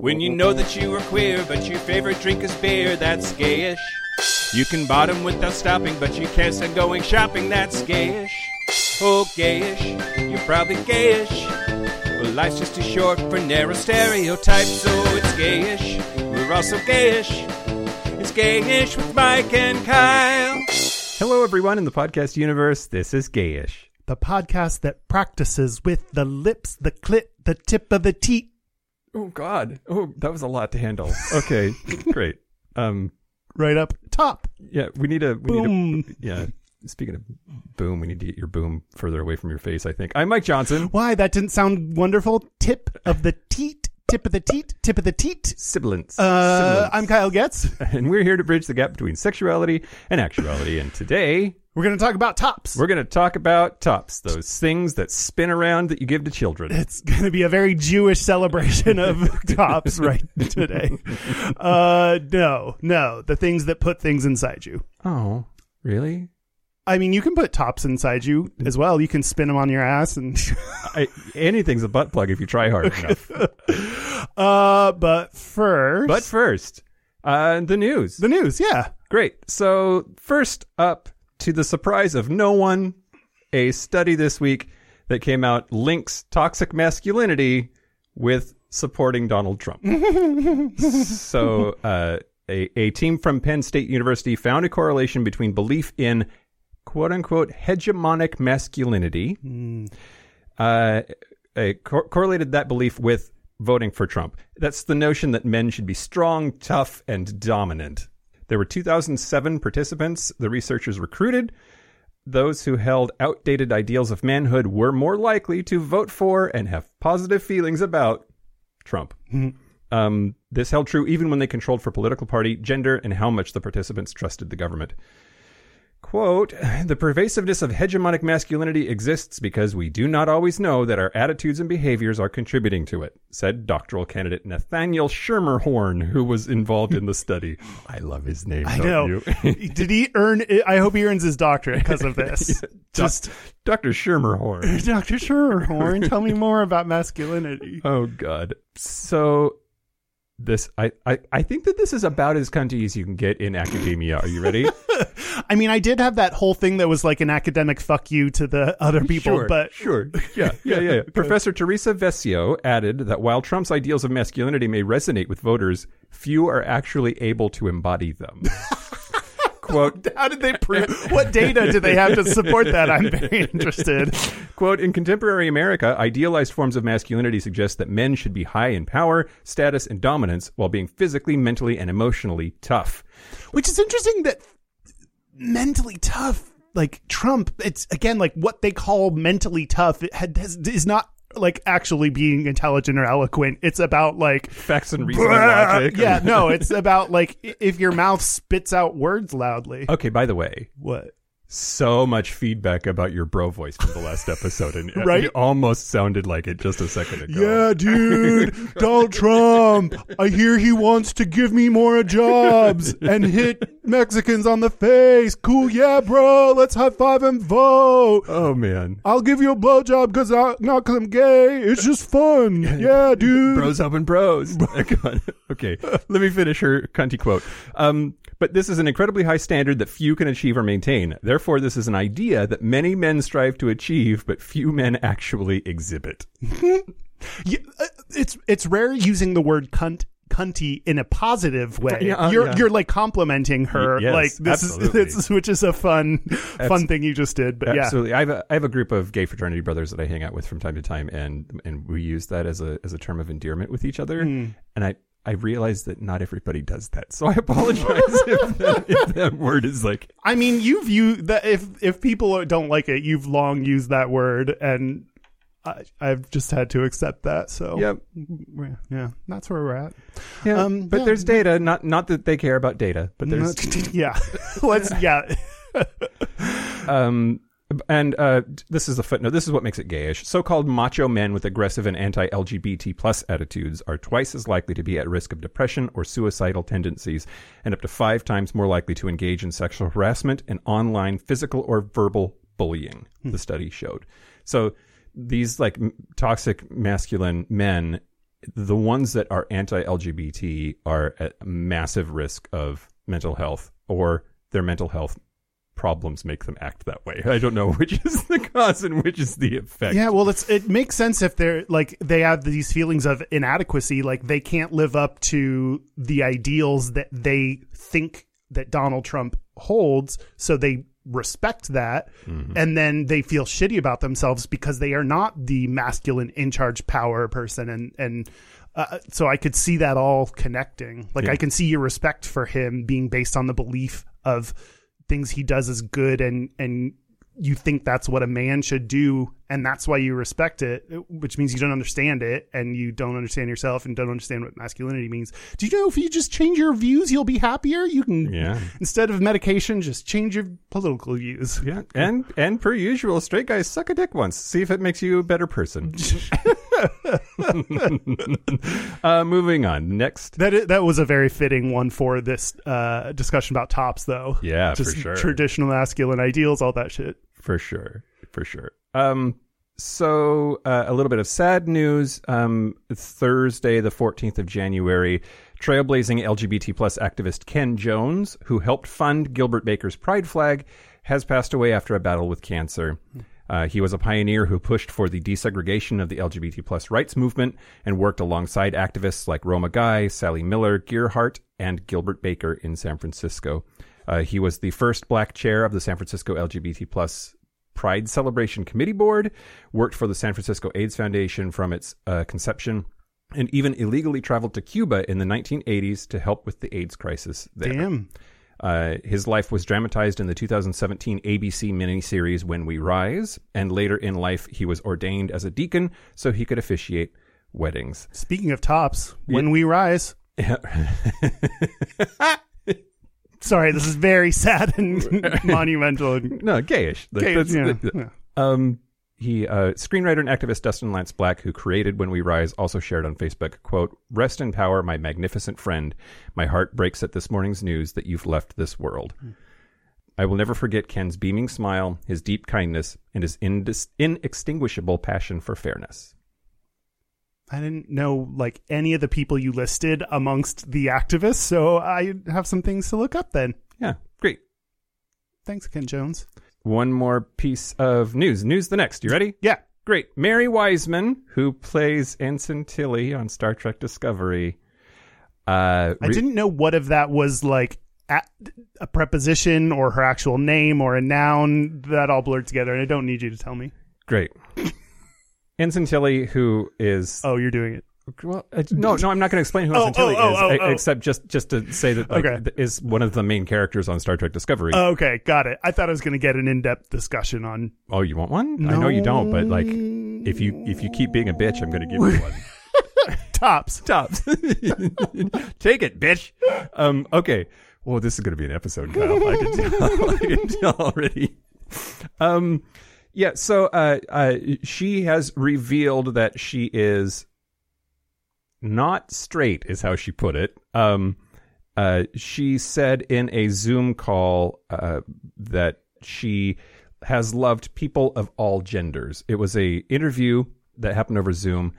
When you know that you are queer, but your favorite drink is beer, that's gayish. You can bottom without stopping, but you can't stand going shopping, that's gayish. Oh, gayish, you're probably gayish. Well, life's just too short for narrow stereotypes, so it's gayish. We're also gayish. It's gayish with Mike and Kyle. Hello, everyone in the podcast universe. This is Gayish. the podcast that practices with the lips, the clit, the tip of the teat. Oh God! Oh, that was a lot to handle. Okay, great. Um, Right up top. yeah, we need a we Boom. need a yeah. Speaking of boom, we need to get your boom further away from your face. I think I'm Mike Johnson. Why? That didn't sound wonderful. Tip of the teat. Tip of the teat. Tip of the teat. Sibilance. Uh, Sibilance. I'm Kyle Getz. and we're here to bridge the gap between sexuality and actuality. And today We're going to talk about tops. we're going to talk about tops, those things that spin around that you give to children. it's going to be a very Jewish celebration of tops right today. Uh, no, no, the things that put things inside you. Oh, really? I mean, you can put tops inside you as well. You can spin them on your ass and, I, anything's a butt plug if you try hard enough. uh, but first, But first, uh, the news. the news. Yeah. Great. So, first up, to the surprise of no one, a study this week that came out links toxic masculinity with supporting Donald Trump. so, uh, a, a team from Penn State University found a correlation between belief in quote unquote hegemonic masculinity, uh, a, cor- correlated that belief with voting for Trump. That's the notion that men should be strong, tough, and dominant. There were 2,007 participants the researchers recruited. Those who held outdated ideals of manhood were more likely to vote for and have positive feelings about Trump. Um, this held true even when they controlled for political party, gender, and how much the participants trusted the government. Quote, the pervasiveness of hegemonic masculinity exists because we do not always know that our attitudes and behaviors are contributing to it, said doctoral candidate Nathaniel Schermerhorn, who was involved in the study. I love his name. I know. you? Did he earn? I hope he earns his doctorate because of this. Just Dr. Schermerhorn. Doctor Sherhorn, tell me more about masculinity. Oh God. So this I, I I think that this is about as cunty as you can get in academia. Are you ready? I mean, I did have that whole thing that was like an academic fuck you to the other people, sure, but sure, yeah, yeah, yeah. yeah. Professor Teresa Vescio added that while Trump's ideals of masculinity may resonate with voters, few are actually able to embody them. Quote, how did they prove? what data do they have to support that? I'm very interested. Quote, in contemporary America, idealized forms of masculinity suggest that men should be high in power, status, and dominance while being physically, mentally, and emotionally tough. Which is interesting that mentally tough, like Trump, it's again like what they call mentally tough. It had, has, is not like actually being intelligent or eloquent. It's about like Facts and reason and logic. yeah, no, it's about like if your mouth spits out words loudly. Okay, by the way, What? So much feedback about your bro voice from the last episode, and Right? it almost sounded like it just a second ago. Yeah, dude, Donald Trump. I hear he wants to give me more jobs and hit Mexicans on the face. Cool, yeah, bro. Let's high five and vote. Oh man, I'll give you a blowjob because I not because I'm gay. It's just fun. Yeah, dude. bros helping bros. Okay, let me finish her cunty quote. Um, but this is an incredibly high standard that few can achieve or maintain. Therefore, this is an idea that many men strive to achieve, but few men actually exhibit. Yeah, uh, it's it's rare using the word cunt cunty in a positive way. Yeah, uh, you're yeah. you're like complimenting her. Yes, like this absolutely. is this, which is a fun fun thing you just did. But yeah. Absolutely. I have a I have a group of gay fraternity brothers that I hang out with from time to time, and and we use that as a as a term of endearment with each other. Hmm. And I I realize that not everybody does that, so I apologize if, that, if that word is like I mean, you've used that if if people don't like it, you've long used that word, and I, I've just had to accept that. So Yep. yeah, yeah, that's where we're at. yeah. Um, but yeah. there's data. Not not that they care about data, but there's yeah, let's yeah. um and uh, this is a footnote. This is what makes it gayish. So-called macho men with aggressive and anti-LGBT plus attitudes are twice as likely to be at risk of depression or suicidal tendencies, and up to five times more likely to engage in sexual harassment and online physical or verbal bullying. The study showed. So these like m- toxic masculine men the ones that are anti-LGBT are at massive risk of mental health, or their mental health problems make them act that way. I don't know which is the cause and which is the effect. Yeah, well, it's it makes sense if they're like they have these feelings of inadequacy, like they can't live up to the ideals that they think that Donald Trump holds, so they respect that and then they feel shitty about themselves because they are not the masculine in charge power person and and uh, so I could see that all connecting. Like Yeah. I can see your respect for him being based on the belief of things he does is good and and you think that's what a man should do and that's why you respect it which means you don't understand it and you don't understand yourself and don't understand what masculinity means do you know if you just change your views you'll be happier you can Yeah. instead of medication just change your political views Yeah, and and per usual, straight guys suck a dick once. See if it makes you a better person. uh, moving on. Next, that that was a very fitting one for this uh, discussion about tops though Yeah, for just sure. traditional masculine ideals all that shit for sure, for sure. Um, so uh, a little bit of sad news. Um, Thursday, the fourteenth of January, trailblazing LGBT plus activist Ken Jones, who helped fund Gilbert Baker's Pride flag, has passed away after a battle with cancer. Uh, he was a pioneer who pushed for the desegregation of the LGBT plus rights movement and worked alongside activists like Roma Guy, Sally Miller, Gearhart, and Gilbert Baker in San Francisco. Uh, he was the first black chair of the San Francisco LGBT plus Pride Celebration Committee Board, worked for the San Francisco AIDS Foundation from its uh, conception, and even illegally traveled to Cuba in the 1980s to help with the AIDS crisis there. damn Uh, his life was dramatized in the 2017 ABC miniseries When We Rise, and later in life he was ordained as a deacon so he could officiate weddings. speaking of tops when we rise sorry this is very sad and monumental and no, gayish. That- Okay, that's- yeah, that- yeah. Um, he, uh, screenwriter and activist Dustin Lance Black, who created When We Rise, also shared on Facebook, quote, Rest in power, my magnificent friend. My heart breaks at this morning's news that you've left this world. I will never forget Ken's beaming smile, his deep kindness, and his indis- inextinguishable passion for fairness. I didn't know like any of the people you listed amongst the activists, so I have some things to look up then. Yeah, great. Thanks, Ken Jones. One more piece of news. News the next. You ready? Yeah. Great. Mary Wiseman, who plays Ensign Tilly on Star Trek Discovery. Uh, I didn't know what if that was like a, a preposition or her actual name or a noun. That all blurred together, and I don't need you to tell me. Great. Ensign Tilly, who is Oh, you're doing it. Well, uh, no, no, I'm not going to explain who Oh, Ensign Tilly oh, oh, is, oh, e- oh. except just just to say that like, Okay. is one of the main characters on Star Trek Discovery. Oh, okay, got it. I thought I was going to get an in-depth discussion on. oh, you want one? I know you don't, but like, if you if you keep being a bitch, I'm going to give you one. Tops. Tops, take it, bitch. Um, okay. Well, this is going to be an episode, Kyle. I can tell. I can tell already. Um, yeah. So, uh, uh, she has revealed that she is not straight, is how she put it. Um, uh, she said in a Zoom call uh, that she has loved people of all genders. It was a interview that happened over Zoom,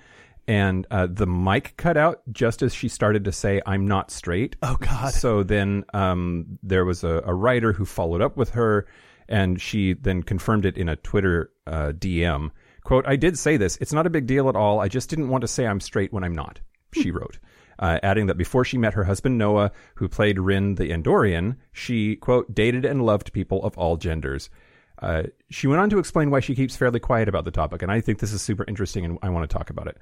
and uh, the mic cut out just as she started to say, "I'm not straight." Oh God. So then um, there was a, a writer who followed up with her, and she then confirmed it in a Twitter uh, DM. "Quote: I did say this. It's not a big deal at all. I just didn't want to say I'm straight when I'm not." She wrote, uh, adding that before she met her husband Noah, who played Ryn the Andorian, she quote dated and loved people of all genders. Uh, she went on to explain why she keeps fairly quiet about the topic, and I think this is super interesting, and I want to talk about it.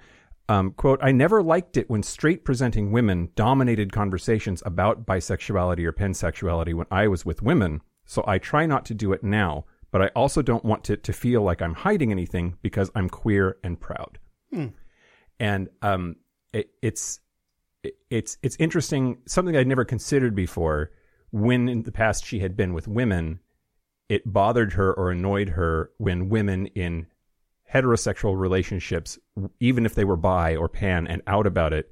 Um, quote, I never liked it when straight presenting women dominated conversations about bisexuality or pansexuality when I was with women, so I try not to do it now, but I also don't want it to feel like I'm hiding anything because I'm queer and proud. And um, it, it's it, it's it's interesting, something I'd never considered before. When in the past she had been with women, it bothered her or annoyed her when women in heterosexual relationships, even if they were bi or pan and out about it,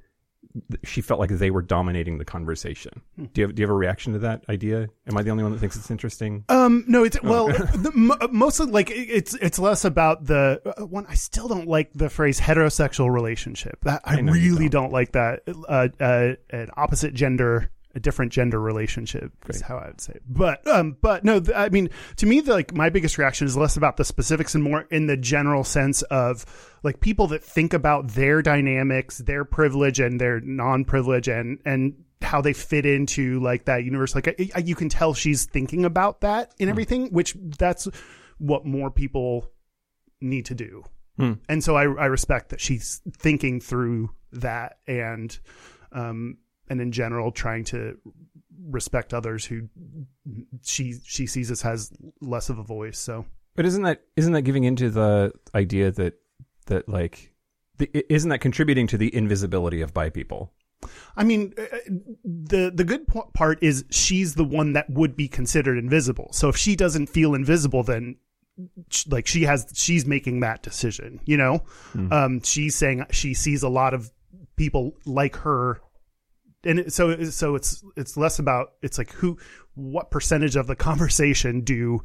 she felt like they were dominating the conversation. Do you have do you have a reaction to that idea? Am I the only one that thinks it's interesting? Um, no, it's well, the, mo- mostly like it's it's less about the uh, one. I still don't like the phrase heterosexual relationship. That I, you really don't. like that. Uh, uh, an opposite gender, a different gender relationship is how I would say. It. But um, but no, th- I mean, to me, the, like my biggest reaction is less about the specifics and more in the general sense of like people that think about their dynamics, their privilege and their non-privilege, and and how they fit into like that universe. Like I, I- you can tell she's thinking about that and everything, which that's what more people need to do. And so I, I respect that she's thinking through that and, um, and in general trying to respect others who she she sees as has less of a voice. So But isn't that isn't that giving into the idea that that like the, isn't that contributing to the invisibility of bi people? I mean, uh, the the good part is she's the one that would be considered invisible. So if she doesn't feel invisible, then like she has she's making that decision. You know, um, she's saying she sees a lot of people like her, and so so it's it's less about it's like who what percentage of the conversation do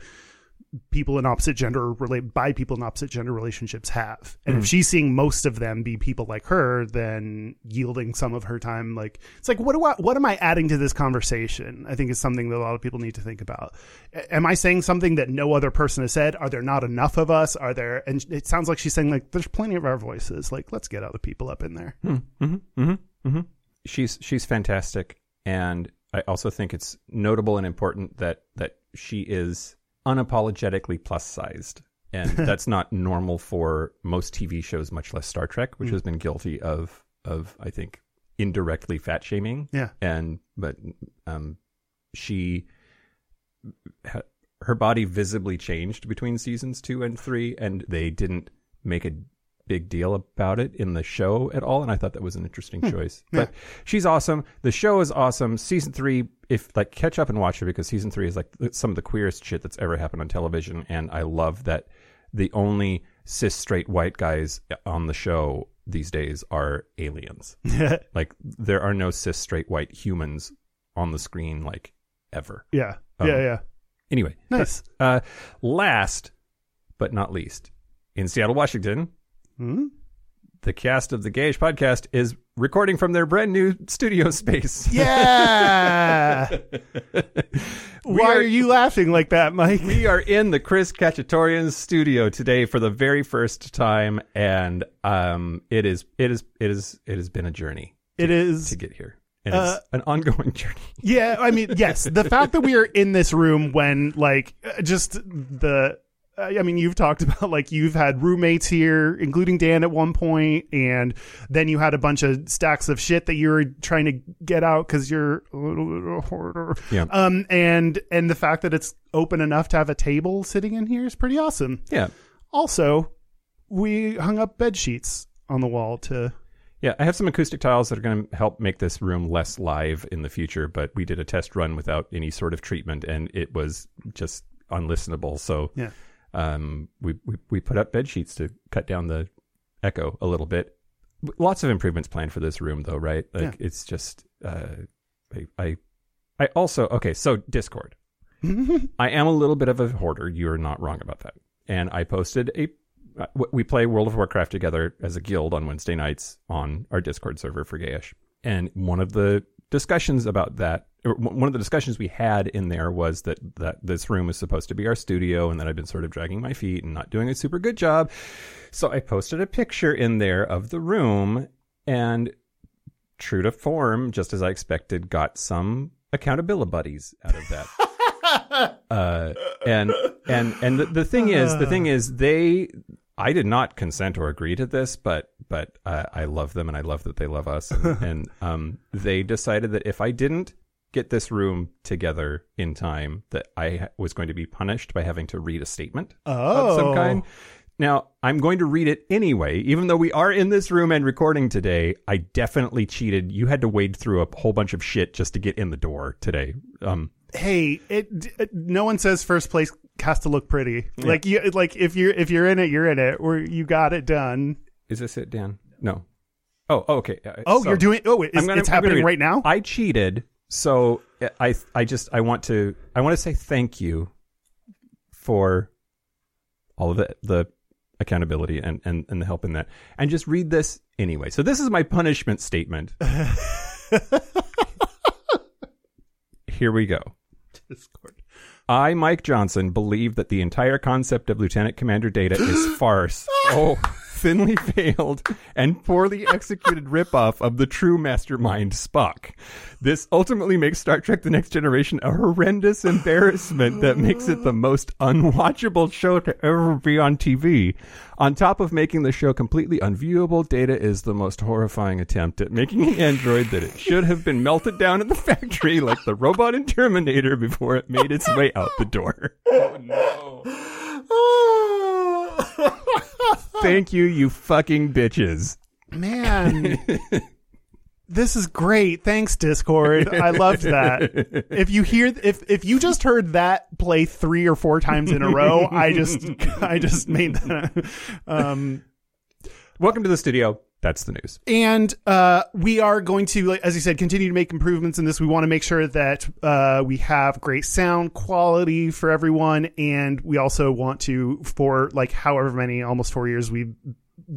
people in opposite gender relate by people in opposite gender relationships have? And if hmm. she's seeing most of them be people like her then yielding some of her time like it's like what do I what am I adding to this conversation? I think is something that a lot of people need to think about. A- am I saying something that no other person has said? Are there not enough of us? Are there and it sounds like she's saying like there's plenty of our voices. Like let's get other people up in there hmm. mm-hmm. Mm-hmm. Mm-hmm. She's she's fantastic, and I also think it's notable and important that that she is unapologetically plus sized. And that's not normal for most TV shows, much less Star Trek, which has been guilty of of I think indirectly fat shaming. yeah and but um, she ha, her body visibly changed between seasons two and three, and they didn't make a big deal about it in the show at all. And I thought that was an interesting choice. But she's awesome. The show is awesome. Season three, if like catch up and watch it because season three is like some of the queerest shit that's ever happened on television, and I love that the only cis straight white guys on the show these days are aliens. Like there are no cis straight white humans on the screen like ever. yeah Um, yeah yeah Anyway, nice uh, last but not least, in Seattle, Washington, Hmm? the cast of the Gayish podcast is recording from their brand new studio space. yeah why are- are you laughing like that Mike We are in the Chris Kachatorian studio today for the very first time, and um, it is it is it is it has been a journey it is to get here, and Uh, it's an ongoing journey. Yeah, I mean, yes, the fact that we are in this room when like uh, just the I mean, you've talked about like you've had roommates here, including Dan at one point, and then you had a bunch of stacks of shit that you were trying to get out because you're a little bit of a hoarder. Yeah. Um, and and the fact that it's open enough to have a table sitting in here is pretty awesome. Yeah, Also, we hung up bed sheets on the wall to. Yeah, I have some acoustic tiles that are going to help make this room less live in the future, but we did a test run without any sort of treatment and it was just unlistenable. So Yeah. Um, we, we, we put up bed sheets to cut down the echo a little bit. Lots of improvements planned for this room, though, right? Like Yeah. it's just, uh, I, I, I also, okay, so Discord. I am a little bit of a hoarder. You're not wrong about that. And I posted a. Uh, we play World of Warcraft together as a guild on Wednesday nights on our Discord server for Gayish. And one of the discussions about that, one of the discussions we had in there was that that this room is supposed to be our studio, and that I've been sort of dragging my feet and not doing a super good job. So I posted a picture in there of the room, and true to form, just as I expected, got some accountability buddies out of that. uh, and and and the, the thing is, the thing is, they. I did not consent or agree to this, but but uh, I love them and I love that they love us. And, and um, they decided that if I didn't get this room together in time, that I was going to be punished by having to read a statement of some Oh. kind. Now, I'm going to read it anyway, even though we are in this room and recording today. I definitely cheated. You had to wade through a whole bunch of shit just to get in the door today. Um, hey, it, d- no one says first place has to look pretty. Like you, like if you're if you're in it, you're in it. Or you got it done. is this it, Dan? No. Oh, okay. Uh, Oh, so you're doing. Oh, it's, gonna- it's happening right now. I cheated, so I I just I want to I want to say thank you for all of the the accountability and and and the help in that, and just read this anyway. So this is my punishment statement. Here we go. Discord. I, Mike Johnson, believe that the entire concept of Lieutenant Commander Data is farce. oh, thinly veiled and poorly executed ripoff of the true mastermind Spock. This ultimately makes Star Trek The Next Generation a horrendous embarrassment that makes it the most unwatchable show to ever be on TV. On top of making the show completely unviewable, Data is the most horrifying attempt at making an android that it should have been melted down in the factory like the robot in Terminator before it made its way out the door. Oh, Thank you, you fucking bitches. Man, this is great. Thanks, Discord. I loved that. If you hear, if if you just heard that play three or four times in a row, I just, I just made that. Um, Welcome to the studio. That's the news. and uh, we are going to, as you said, continue to make improvements in this. We want to make sure that uh, we have great sound quality for everyone, and we also want to, for like however many, almost four years, we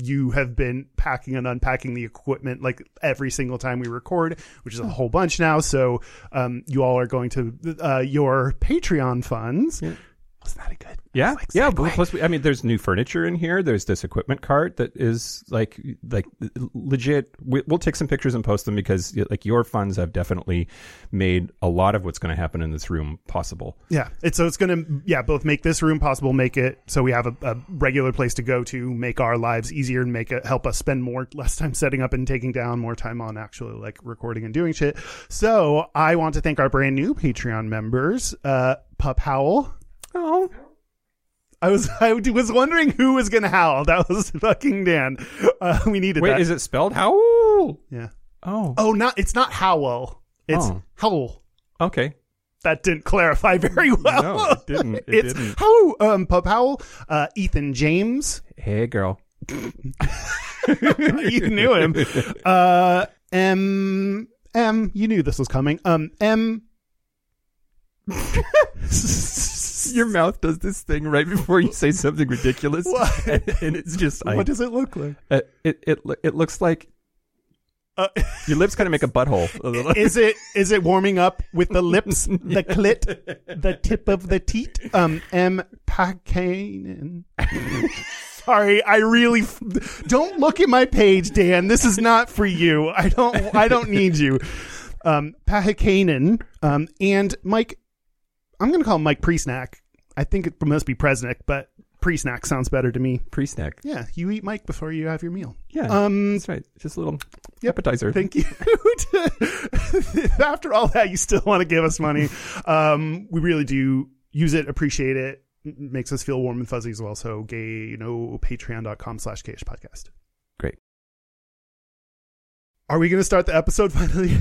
you have been packing and unpacking the equipment like every single time we record, which is a whole bunch now. So um, you all are going to uh, your Patreon funds. Wasn't that a good? Yeah, like, yeah. segue. Plus, we, I mean, there's new furniture in here. There's this equipment cart that is like, like legit. We, we'll take some pictures and post them because, like, your funds have definitely made a lot of what's going to happen in this room possible. Yeah, it's so it's going to yeah both make this room possible, make it so we have a, a regular place to go to, make our lives easier, and make it help us spend more less time setting up and taking down, more time on actually like recording and doing shit. So I want to thank our brand new Patreon members, uh, Pup Howl. Oh, I was I was wondering who was going to howl. That was fucking Dan. Uh, we needed wait, that. is it spelled Howl? yeah. Oh, Oh, not it's not Howl. It's Oh. Howl. okay. That didn't clarify very well. No, it didn't. It it's didn't. Howl, um, Pup Howl, uh, Ethan James. Hey, girl. you knew him. Uh, M M. You knew this was coming. Um, M. Your mouth does this thing right before you say something ridiculous, What? and, and it's just I, what does it look like? uh, it it it looks like Uh, your lips kind of make a butthole. a is it is it warming up with the lips, the clit, the tip of the teat? Um, M. Pakanen. Sorry, I really f- don't look at my page, Dan. This is not for you. I don't. I don't need you. Um, Pahikanen, um, and Mike. I'm going to call him Mike Presnack. I think it must be Presnick, but Presnack sounds better to me. pre-snack. Yeah, you eat Mike before you have your meal. Yeah, Um, that's right. Just a little appetizer. Thank you. After all that, you still want to give us money. Um, we really do use it, appreciate it. M- Makes us feel warm and fuzzy as well. So gay, you know, patreon.com slash gayish podcast. Great. Are we going to start the episode finally?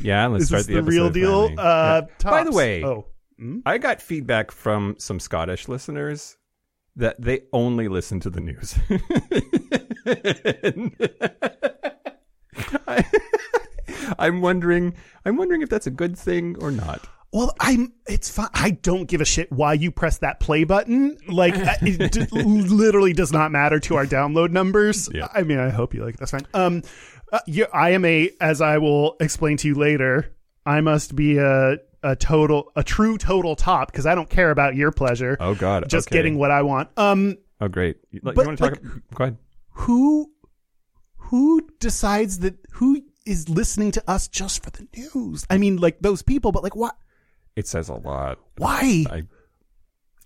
Yeah, let's Is start this the, the, real deal? finally. Uh, Yeah. By the way, oh, Hmm? I got feedback from some Scottish listeners that they only listen to the news. I, I'm wondering. I'm wondering if that's a good thing or not. Well, I'm. It's fine. I don't give a shit why you press that play button. Like, uh, it d- literally does not matter to our download numbers. Yeah. I mean, I hope you like. it. That's fine. Um, uh, you, I am a, as I will explain to you later. I must be a a total, a true total top because I don't care about your pleasure. Oh God! just okay. getting what I want. Um, Oh great! You, you But, want to talk? like- go ahead. who, who decides that? Who is listening to us just for the news? I mean, like those people, but like what? It says a lot. Why? I,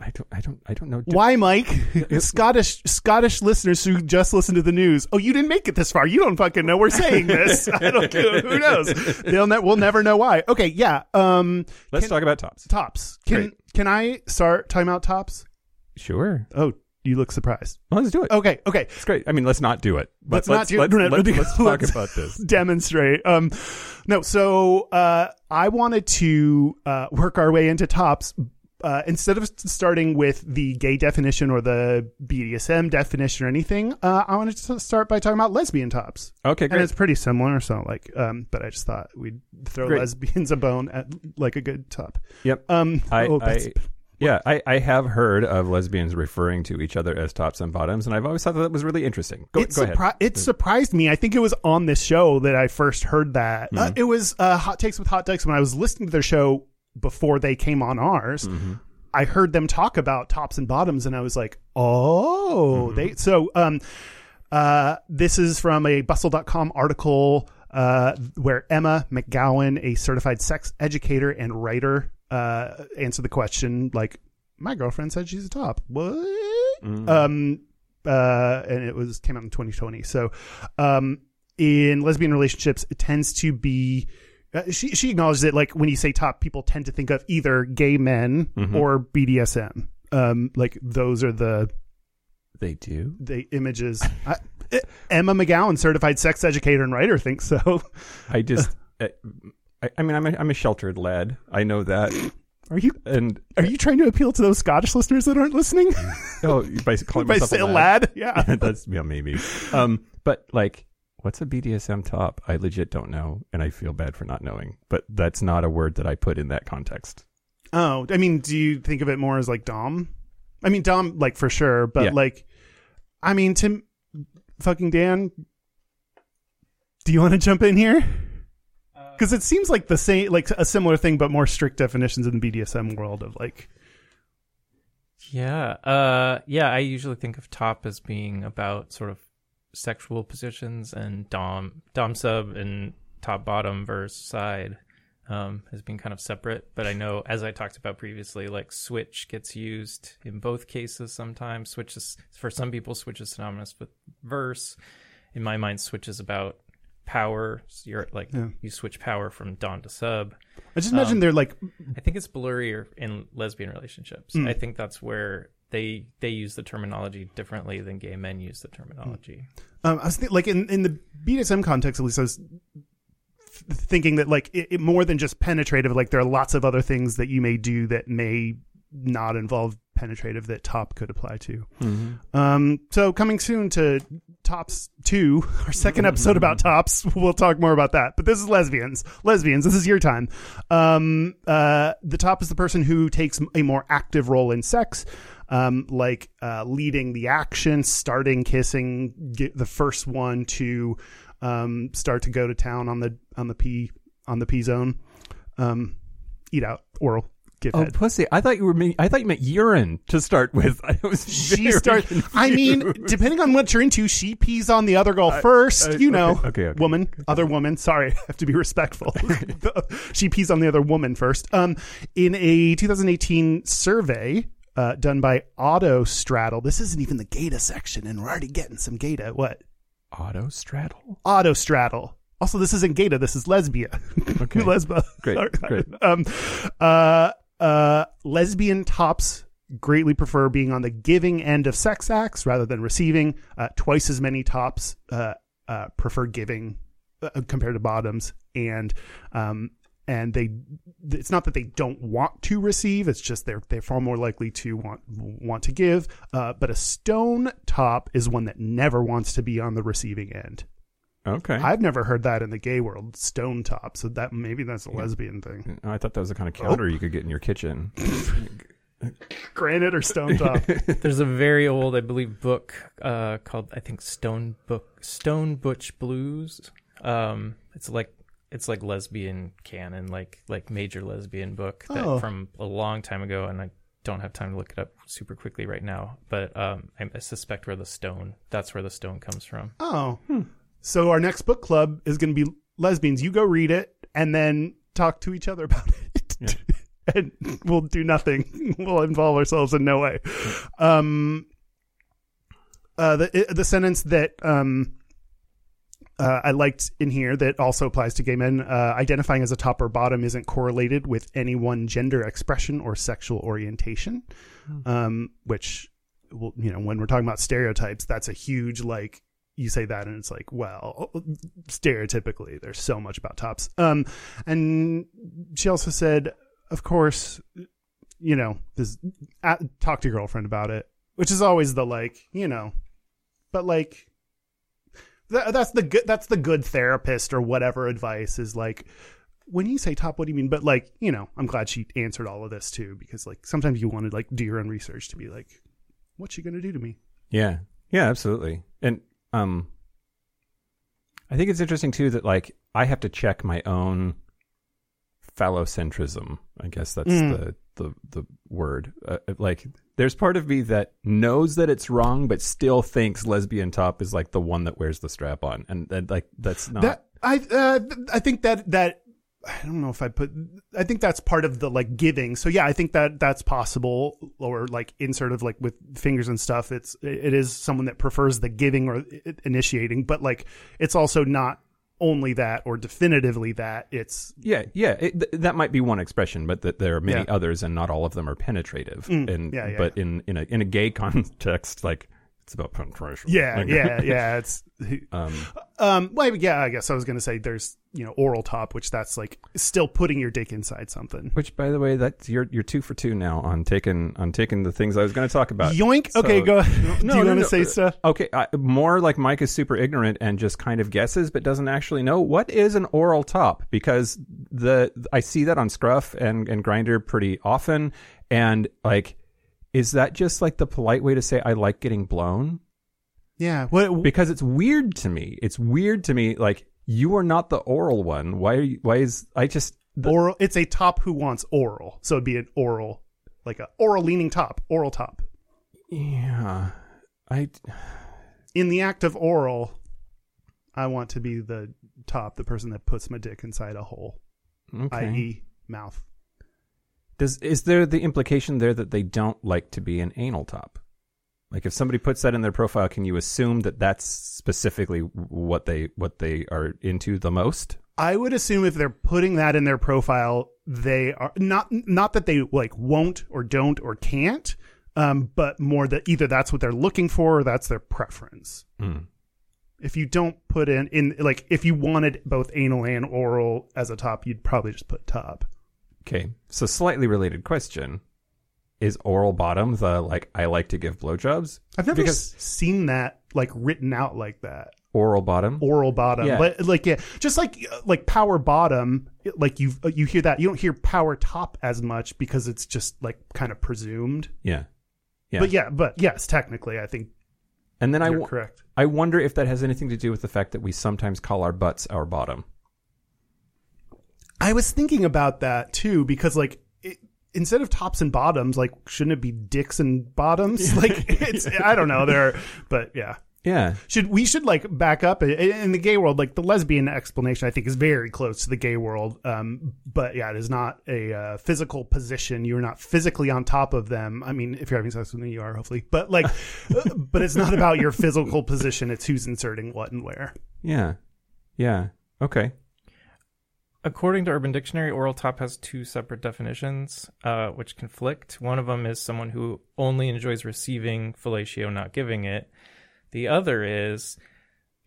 I don't. I don't. I don't know. Why, Mike? Scottish Scottish listeners who just listen to the news. Oh, you didn't make it this far. You don't fucking know we're saying this. I don't care. Who knows? They'll ne- we'll never know why. Okay, yeah. Um, Let's can- talk about tops. tops. Can Great. can I start about tops? Sure. Oh, you look surprised. Well, let's do it. Okay, okay. It's great. I mean, let's not do it. But Let's not do- let's, no, no, let's, let's talk let's- about this. Demonstrate. Um, no. So uh, I wanted to uh, work our way into tops. Uh, instead of starting with the gay definition or the BDSM definition or anything, uh, I wanted to start by talking about lesbian tops. Okay, great. And it's pretty similar, so like, um, but I just thought we'd throw Great. lesbians a bone at like a good top. Yep. Um, I, oh, I yeah, I, I have heard of lesbians referring to each other as tops and bottoms, and I've always thought that, that was really interesting. Go, it, go ahead. it surprised me. I think it was on this show that I first heard that. Uh, Mm-hmm. it was uh, Hot Takes with Hot Takes when I was listening to their show before they came on ours. Mm-hmm. I heard them talk about tops and bottoms, and I was like, "Oh, Mm-hmm. they." So, um, uh, this is from a Bustle.com article uh, where Emma McGowan, a certified sex educator and writer, uh, answered the question like, "My girlfriend said she's a top." What? Mm. Um, uh, and it was came out in 2020. So, um, in lesbian relationships, it tends to be. Uh, she she acknowledges that like when you say top, people tend to think of either gay men Mm-hmm. or BDSM. Um, like those are the They do. the images. I, Emma McGowan, certified sex educator and writer, thinks so. I just, I, I mean, I'm a, I'm a sheltered lad. I know that, Are you and are you trying to appeal to those Scottish listeners that aren't listening? oh, by calling By myself a lad, lad. yeah. that's yeah, maybe. Um, but like, what's a BDSM top? I legit don't know, and I feel bad for not knowing. But that's not a word that I put in that context. Oh, I mean, do you think of it more as like Dom? I mean, Dom, like for sure, but Yeah. like, I mean, Tim, fucking Dan, do you want to jump in here? Because it seems like the same, like a similar thing, but more strict definitions in the BDSM world of like, Yeah. Uh yeah, I usually think of top as being about sort of sexual positions and dom dom sub and top bottom versus side um as being kind of separate, but I know as I talked about previously like switch gets used in both cases sometimes. Switch is for some people switch is synonymous with verse. In my mind switch is about power. So you're like Yeah. you switch power from dom to sub. I just imagine Um, they're like, I think it's blurrier in lesbian relationships. Mm. I think that's where they they use the terminology differently than gay men use the terminology. um, I was think, like in in the BDSM context, at least I was th- thinking that like it, it more than just penetrative, like there are lots of other things that you may do that may not involve penetrative that top could apply to. Um, so coming soon to Tops Two, our second episode about Tops. We'll talk more about that. But this is lesbians. Lesbians. This is your time. Um, uh, the top is the person who takes a more active role in sex. Um, like uh, leading the action, starting kissing, get the first one to um, start to go to town on the on the P on the P zone. Um, eat out, oral, give Oh, head. pussy! I thought you were. Mean, I thought you meant urine to start with. I was. she starts. I mean, depending on what you're into, she pees on the other girl first. I- you know, okay, okay, okay. woman, other woman. Sorry, I have to be respectful. she pees on the other woman first. Um, in a 2018 survey. Uh, done by Autostraddle. This isn't even the Gata section, and we're already getting some Gata. What? Autostraddle. Auto Straddle. Also, this isn't Gata. This is Lesbia. Okay. Lesba. Great, Sorry. great. Um, uh, uh, lesbian tops greatly prefer being on the giving end of sex acts rather than receiving. Uh, twice as many tops uh, uh, prefer giving uh, compared to bottoms, and um, and they it's not that they don't want to receive; it's just they're they're far more likely to want want to give. Uh, but a stone top is one that never wants to be on the receiving end. Okay. I've never heard that in the gay world, stone top. So that maybe that's a lesbian thing. I thought that was the kind of counter you could get in your kitchen. Granite or stone top. There's a very old, I believe, book uh, called I think Stone Book Stone Butch Blues. Um, it's like it's like lesbian canon, like like major lesbian book that Oh. from a long time ago, and I don't have time to look it up super quickly right now. But um, I, I suspect where the stone that's where the stone comes from. oh, so our next book club is going to be lesbians. You go read it and then talk to each other about it. and we'll do nothing. we'll involve ourselves in no way. Um, uh, the the sentence that um, uh, I liked in here that also applies to gay men: uh, identifying as a top or bottom isn't correlated with any one gender expression or sexual orientation. Um, which, well, you know, when we're talking about stereotypes, that's a huge like. You say that, and it's like, well, stereotypically, there's so much about tops. Um, and she also said, of course, you know, this uh, talk to your girlfriend about it, which is always the like, you know, but like that, that's the good that's the good therapist or whatever advice is like when you say top what do you mean but like you know i'm glad she answered all of this too because like sometimes you want to like do your own research to be like what's she gonna do to me Yeah. Yeah, absolutely. And um I think it's interesting too that like I have to check my own phallocentrism. I guess that's Mm. the the the word. Uh, like there's part of me that knows that it's wrong but still thinks lesbian top is like the one that wears the strap on. And, and like that's not that i uh, i think that that i don't know if i put i think that's part of the like giving so yeah i think that that's possible or like in sort of like with fingers and stuff it's it is someone that prefers the giving or initiating but like it's also not only that or definitively that it's Yeah, yeah, it, th- that might be one expression, but that there are many Yeah. others, and not all of them are penetrative. Mm, and yeah, yeah, but in in a in a gay context, like it's about penetration. yeah yeah yeah it's Um, um well yeah i guess i was gonna say there's you know oral top which that's like still putting your dick inside something which, by the way, that's you're you're two for two now on taking on taking the things I was going to talk about. yoink okay So- go No, do you no, want to no, say uh, stuff Okay, I, more like Mike is super ignorant and just kind of guesses, but doesn't actually know what is an oral top because the I see that on Scruff and and Grindr pretty often, and like, is that just like the polite way to say I like getting blown? yeah what Because it's weird to me. It's weird to me. Like you are not the oral one. Why? Are you, why is I just the, oral it's a top who wants oral so it'd be an oral like a oral leaning top oral top yeah? I in the act of oral i want to be the top the person that puts my dick inside a hole okay. i.e mouth Does is there the implication there that they don't like to be an anal top? Like if somebody puts that in their profile, can you assume that that's specifically what they what they are into the most? i would assume if they're putting that in their profile they are not not that they like won't or don't or can't um but more that either that's what they're looking for or that's their preference Mm. if you don't put in in like if you wanted both anal and oral as a top you'd probably just put top Okay, so slightly related question: Is oral bottom the like I like to give blowjobs? I've never Because- s- seen that like written out like that. Oral bottom. Oral bottom, Yeah. but like yeah, just like like power bottom, like you you hear that you don't hear power top as much because it's just like kind of presumed. yeah, yeah. But yeah, but yes, technically, I think and then I you're w- correct. I wonder if that has anything to do with the fact that we sometimes call our butts our bottom. I was thinking about that too because like. It, Instead of tops and bottoms, like shouldn't it be dicks and bottoms? Like it's I don't know there, but yeah. Yeah, should we should like back up in, in the gay world like the lesbian explanation i think is very close to the gay world um but yeah it is not a uh, physical position you're not physically on top of them i mean if you're having sex with me you are hopefully but like uh, but it's not about your physical position it's who's inserting what and where yeah, yeah. Okay. According to Urban Dictionary, oral top has two separate definitions, uh, which conflict. One of them is someone who only enjoys receiving fellatio, not giving it. The other is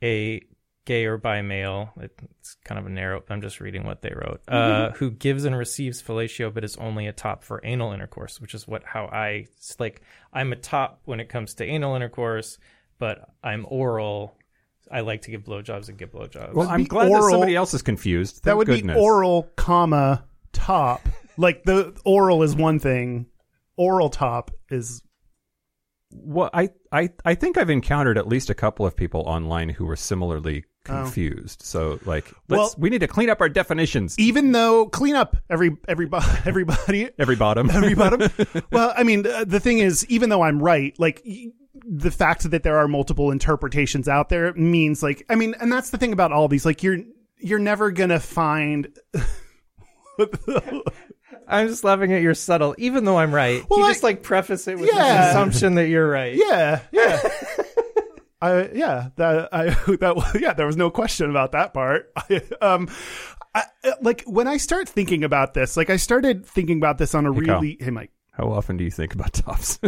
a gay or bi male. It's kind of a narrow. I'm just reading what they wrote. Uh, who gives and receives fellatio, but is only a top for anal intercourse, which is what how I like. I'm a top when it comes to anal intercourse, but I'm oral. I like to give blowjobs and give blowjobs. Well, I'm be glad that somebody else is confused. that Thank would goodness. be oral comma top like the oral is one thing oral top is Well, I, I, I think I've encountered at least a couple of people online who were similarly confused. So, like, let's, Well- we need to clean up our definitions. even though clean up every everybody everybody Every bottom. every bottom. well, I mean, uh, the thing is, even though I'm right, like y- the fact that there are multiple interpretations out there means, like, I mean, and that's the thing about all these. Like, you're you're never gonna find. I'm just laughing at your subtle, even though I'm right. Well, you I- just like preface it with Yeah. this assumption that you're right. yeah, yeah. I yeah that I that yeah there was no question about that part. Um, I, like when I start thinking about this, like I started thinking about this on a Hey, Kyle. really hey Mike, How often do you think about tops?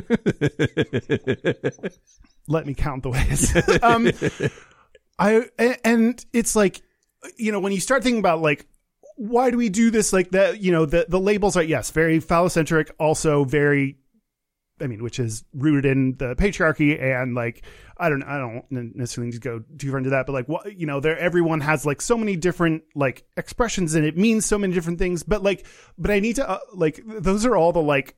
let me count the ways. um, I and it's like, you know, when you start thinking about like why do we do this like that you know the the labels are yes very phallocentric also very i mean which is rooted in the patriarchy and like i don't i don't necessarily need to go too far into that but like what you know there everyone has like so many different like expressions and it means so many different things but like but i need to uh, like those are all the like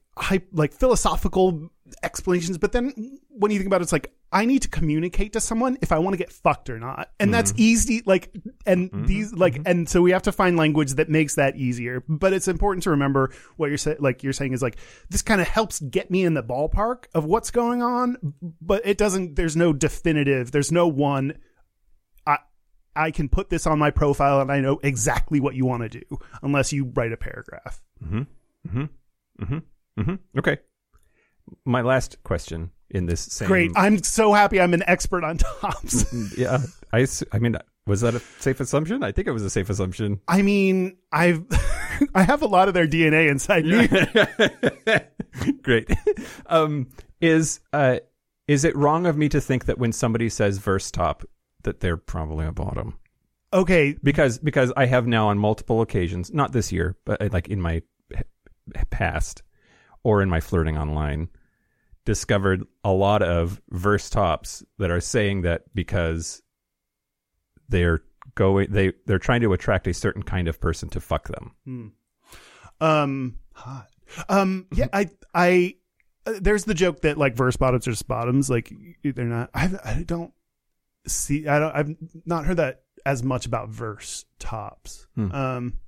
like philosophical explanations but then when you think about it it's like i need to communicate to someone if i want to get fucked or not. And mm-hmm. that's easy like and mm-hmm. these like mm-hmm. and so we have to find language that makes that easier. But it's important to remember what you're saying like you're saying is like this kind of helps get me in the ballpark of what's going on but it doesn't there's no definitive there's no one i i can put this on my profile and i know exactly what you want to do unless you write a paragraph hmm Okay. My last question in this same. great i'm so happy i'm an expert on tops Yeah. I, I mean, was that a safe assumption? I think it was a safe assumption. I mean, I've I have a lot of their DNA inside me. Great. Um, is uh, is it wrong of me to think that when somebody says verse top that they're probably a bottom? Okay, Because because I have now on multiple occasions, not this year, but uh, like in my past or in my flirting online, discovered a lot of verse tops that are saying that because they're going they they're trying to attract a certain kind of person to fuck them. um, hot. Um, yeah, I I uh, there's the joke that like verse bottoms are just bottoms. Like they're not. I I don't see. I don't. I've not heard that as much about verse tops. Hmm. Um,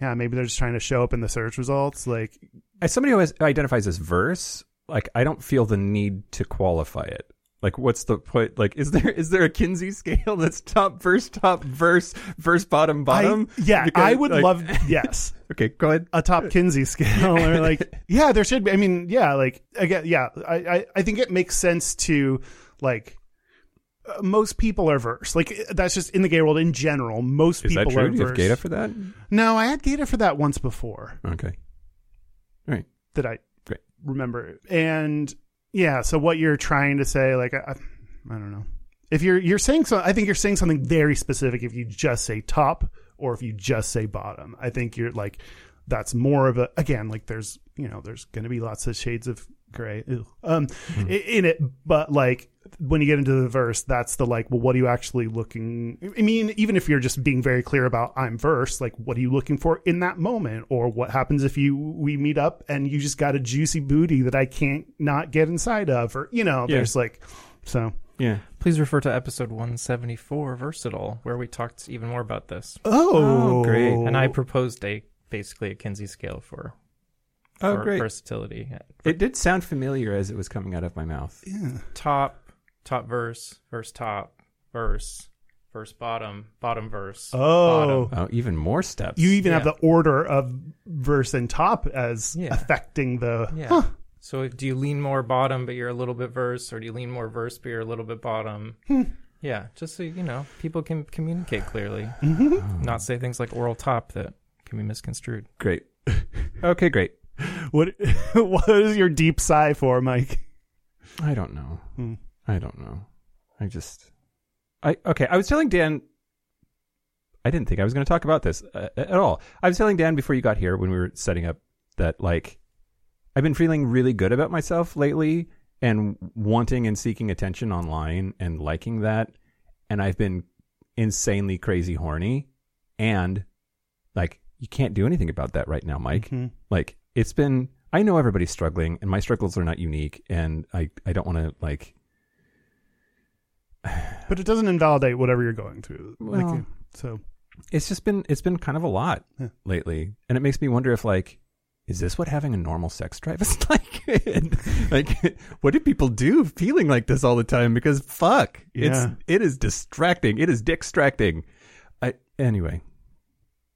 yeah, maybe they're just trying to show up in the search results. Like, As somebody who has, identifies as verse, like I don't feel the need to qualify it. Like, what's the point? Like, is there is there a Kinsey scale that's top verse, top verse, verse, bottom, bottom? I, yeah, Because, I would like- love. Yes. Okay, go ahead. a top Kinsey scale or like yeah there should be I mean yeah like again yeah I I, I think it makes sense to like uh, most people are verse like that's just in the gay world in general most Is people that true? are Do you have Gata for that? no I had Gata for that once before Okay. Right. that I Great. remember and yeah so what you're trying to say like I, I don't know if you're you're saying so I think you're saying something very specific if you just say top or if you just say bottom I think you're like that's more of a again like there's you know there's going to be lots of shades of gray Ew. um i- in it but like when you get into the verse that's the like well what are you actually looking i mean even if you're just being very clear about i'm verse like what are you looking for in that moment or what happens if you we meet up and you just got a juicy booty that i can't not get inside of or you know Yeah. there's like so Yeah. Please refer to episode 174, Versatile, where we talked even more about this. Oh, oh, great. And I proposed a basically a Kinsey scale for, Oh, for great. versatility. It did sound familiar as it was coming out of my mouth. yeah Top, top verse, verse top, verse, verse bottom, bottom verse. Oh. bottom. Oh, even more steps. you even have the order of verse and top as Yeah. affecting the Yeah. Huh. So if, do you lean more bottom, but you're a little bit verse, or do you lean more verse, but you're a little bit bottom? Hmm. Yeah, just so you know, people can communicate clearly, Mm-hmm. not say things like oral top that can be misconstrued. great. okay, great. what what is your deep sigh for mike I don't know. Hmm. I don't know. I just, I okay. I was telling Dan. I didn't think I was going to talk about this uh, at all. I was telling Dan before you got here when we were setting up that like I've been feeling really good about myself lately and wanting and seeking attention online and liking that, and I've been insanely crazy horny, and like you can't do anything about that right now, Mike Mhm. like it's been i know everybody's struggling and my struggles are not unique and i i don't want to like but it doesn't invalidate whatever you're going through Well- like, so it's just been it's been kind of a lot Yeah. lately and it makes me wonder if like is this what having a normal sex drive is like like what do people do feeling like this all the time because fuck it's Yeah. it is distracting it is distracting i anyway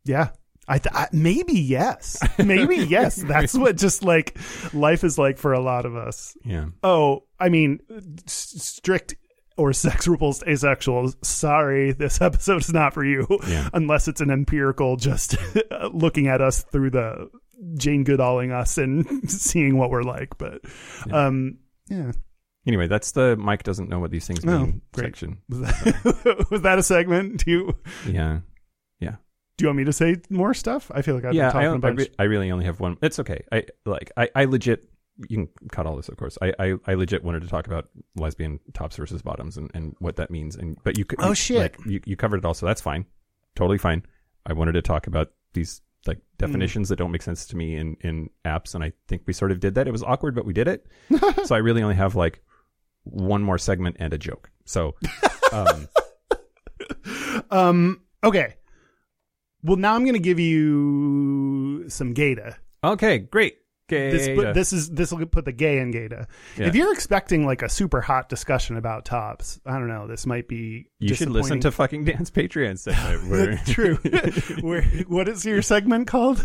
Yeah. I, th- I maybe yes. Maybe yes. That's what just like life is like for a lot of us. yeah Oh, I mean, s- strict or sex repulsed asexuals. Sorry, this episode is not for you. Yeah. Unless it's an empirical, just looking at us through the Jane Goodalling us and seeing what we're like. But, um, yeah. anyway that's the mike doesn't know what these things Oh, mean great. section Was that, was that a segment? Do you? yeah yeah Do you want me to say more stuff? I feel like I've yeah, been talking a don't- I, re- I really only have one. It's okay. I like. I, I legit. You can cut all this, of course. I, I, I legit wanted to talk about lesbian tops versus bottoms and, and what that means. And but you could. Oh, shit. Like, you you covered it all, so that's fine. Totally fine. I wanted to talk about these like definitions that don't make sense to me in in apps, and I think we sort of did that. It was awkward, but we did it. so I really only have like one more segment and a joke. So. Um, um. Okay. Well, now I'm going to give you some gata. okay, great. Okay. This put, this is this will put the gay in gata. Yeah. If you're expecting like a super hot discussion about tops, I don't know. This might be. you should listen to fucking Dan's Patreon segment. Where, True. Where, what is your segment called?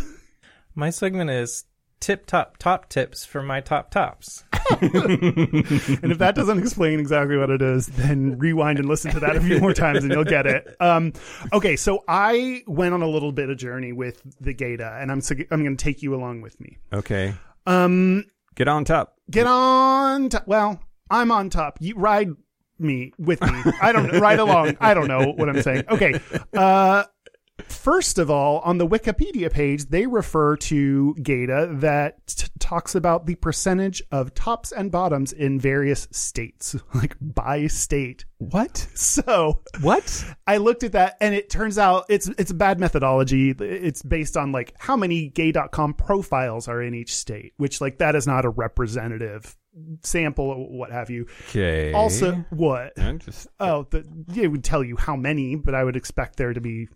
My segment is tip top top tips for my top tops. and if that doesn't explain exactly what it is, then rewind and listen to that a few more times and you'll get it. Um, okay, so I went on a little bit of journey with the Gata, and I'm I'm going to take you along with me. okay. Um, Get on top. get on. To, well, I'm on top. You ride me with me. I don't ride along. I don't know what I'm saying. Okay. Uh, first of all, on the Wikipedia page, they refer to Gata that t- talks about the percentage of tops and bottoms in various states, like by state. What? So What? I looked at that and it turns out it's it's a bad methodology. It's based on like how many gay.com profiles are in each state, which like that is not a representative sample or what have you. Okay. Also, what? Just Oh, the it would tell you how many, but I would expect there to be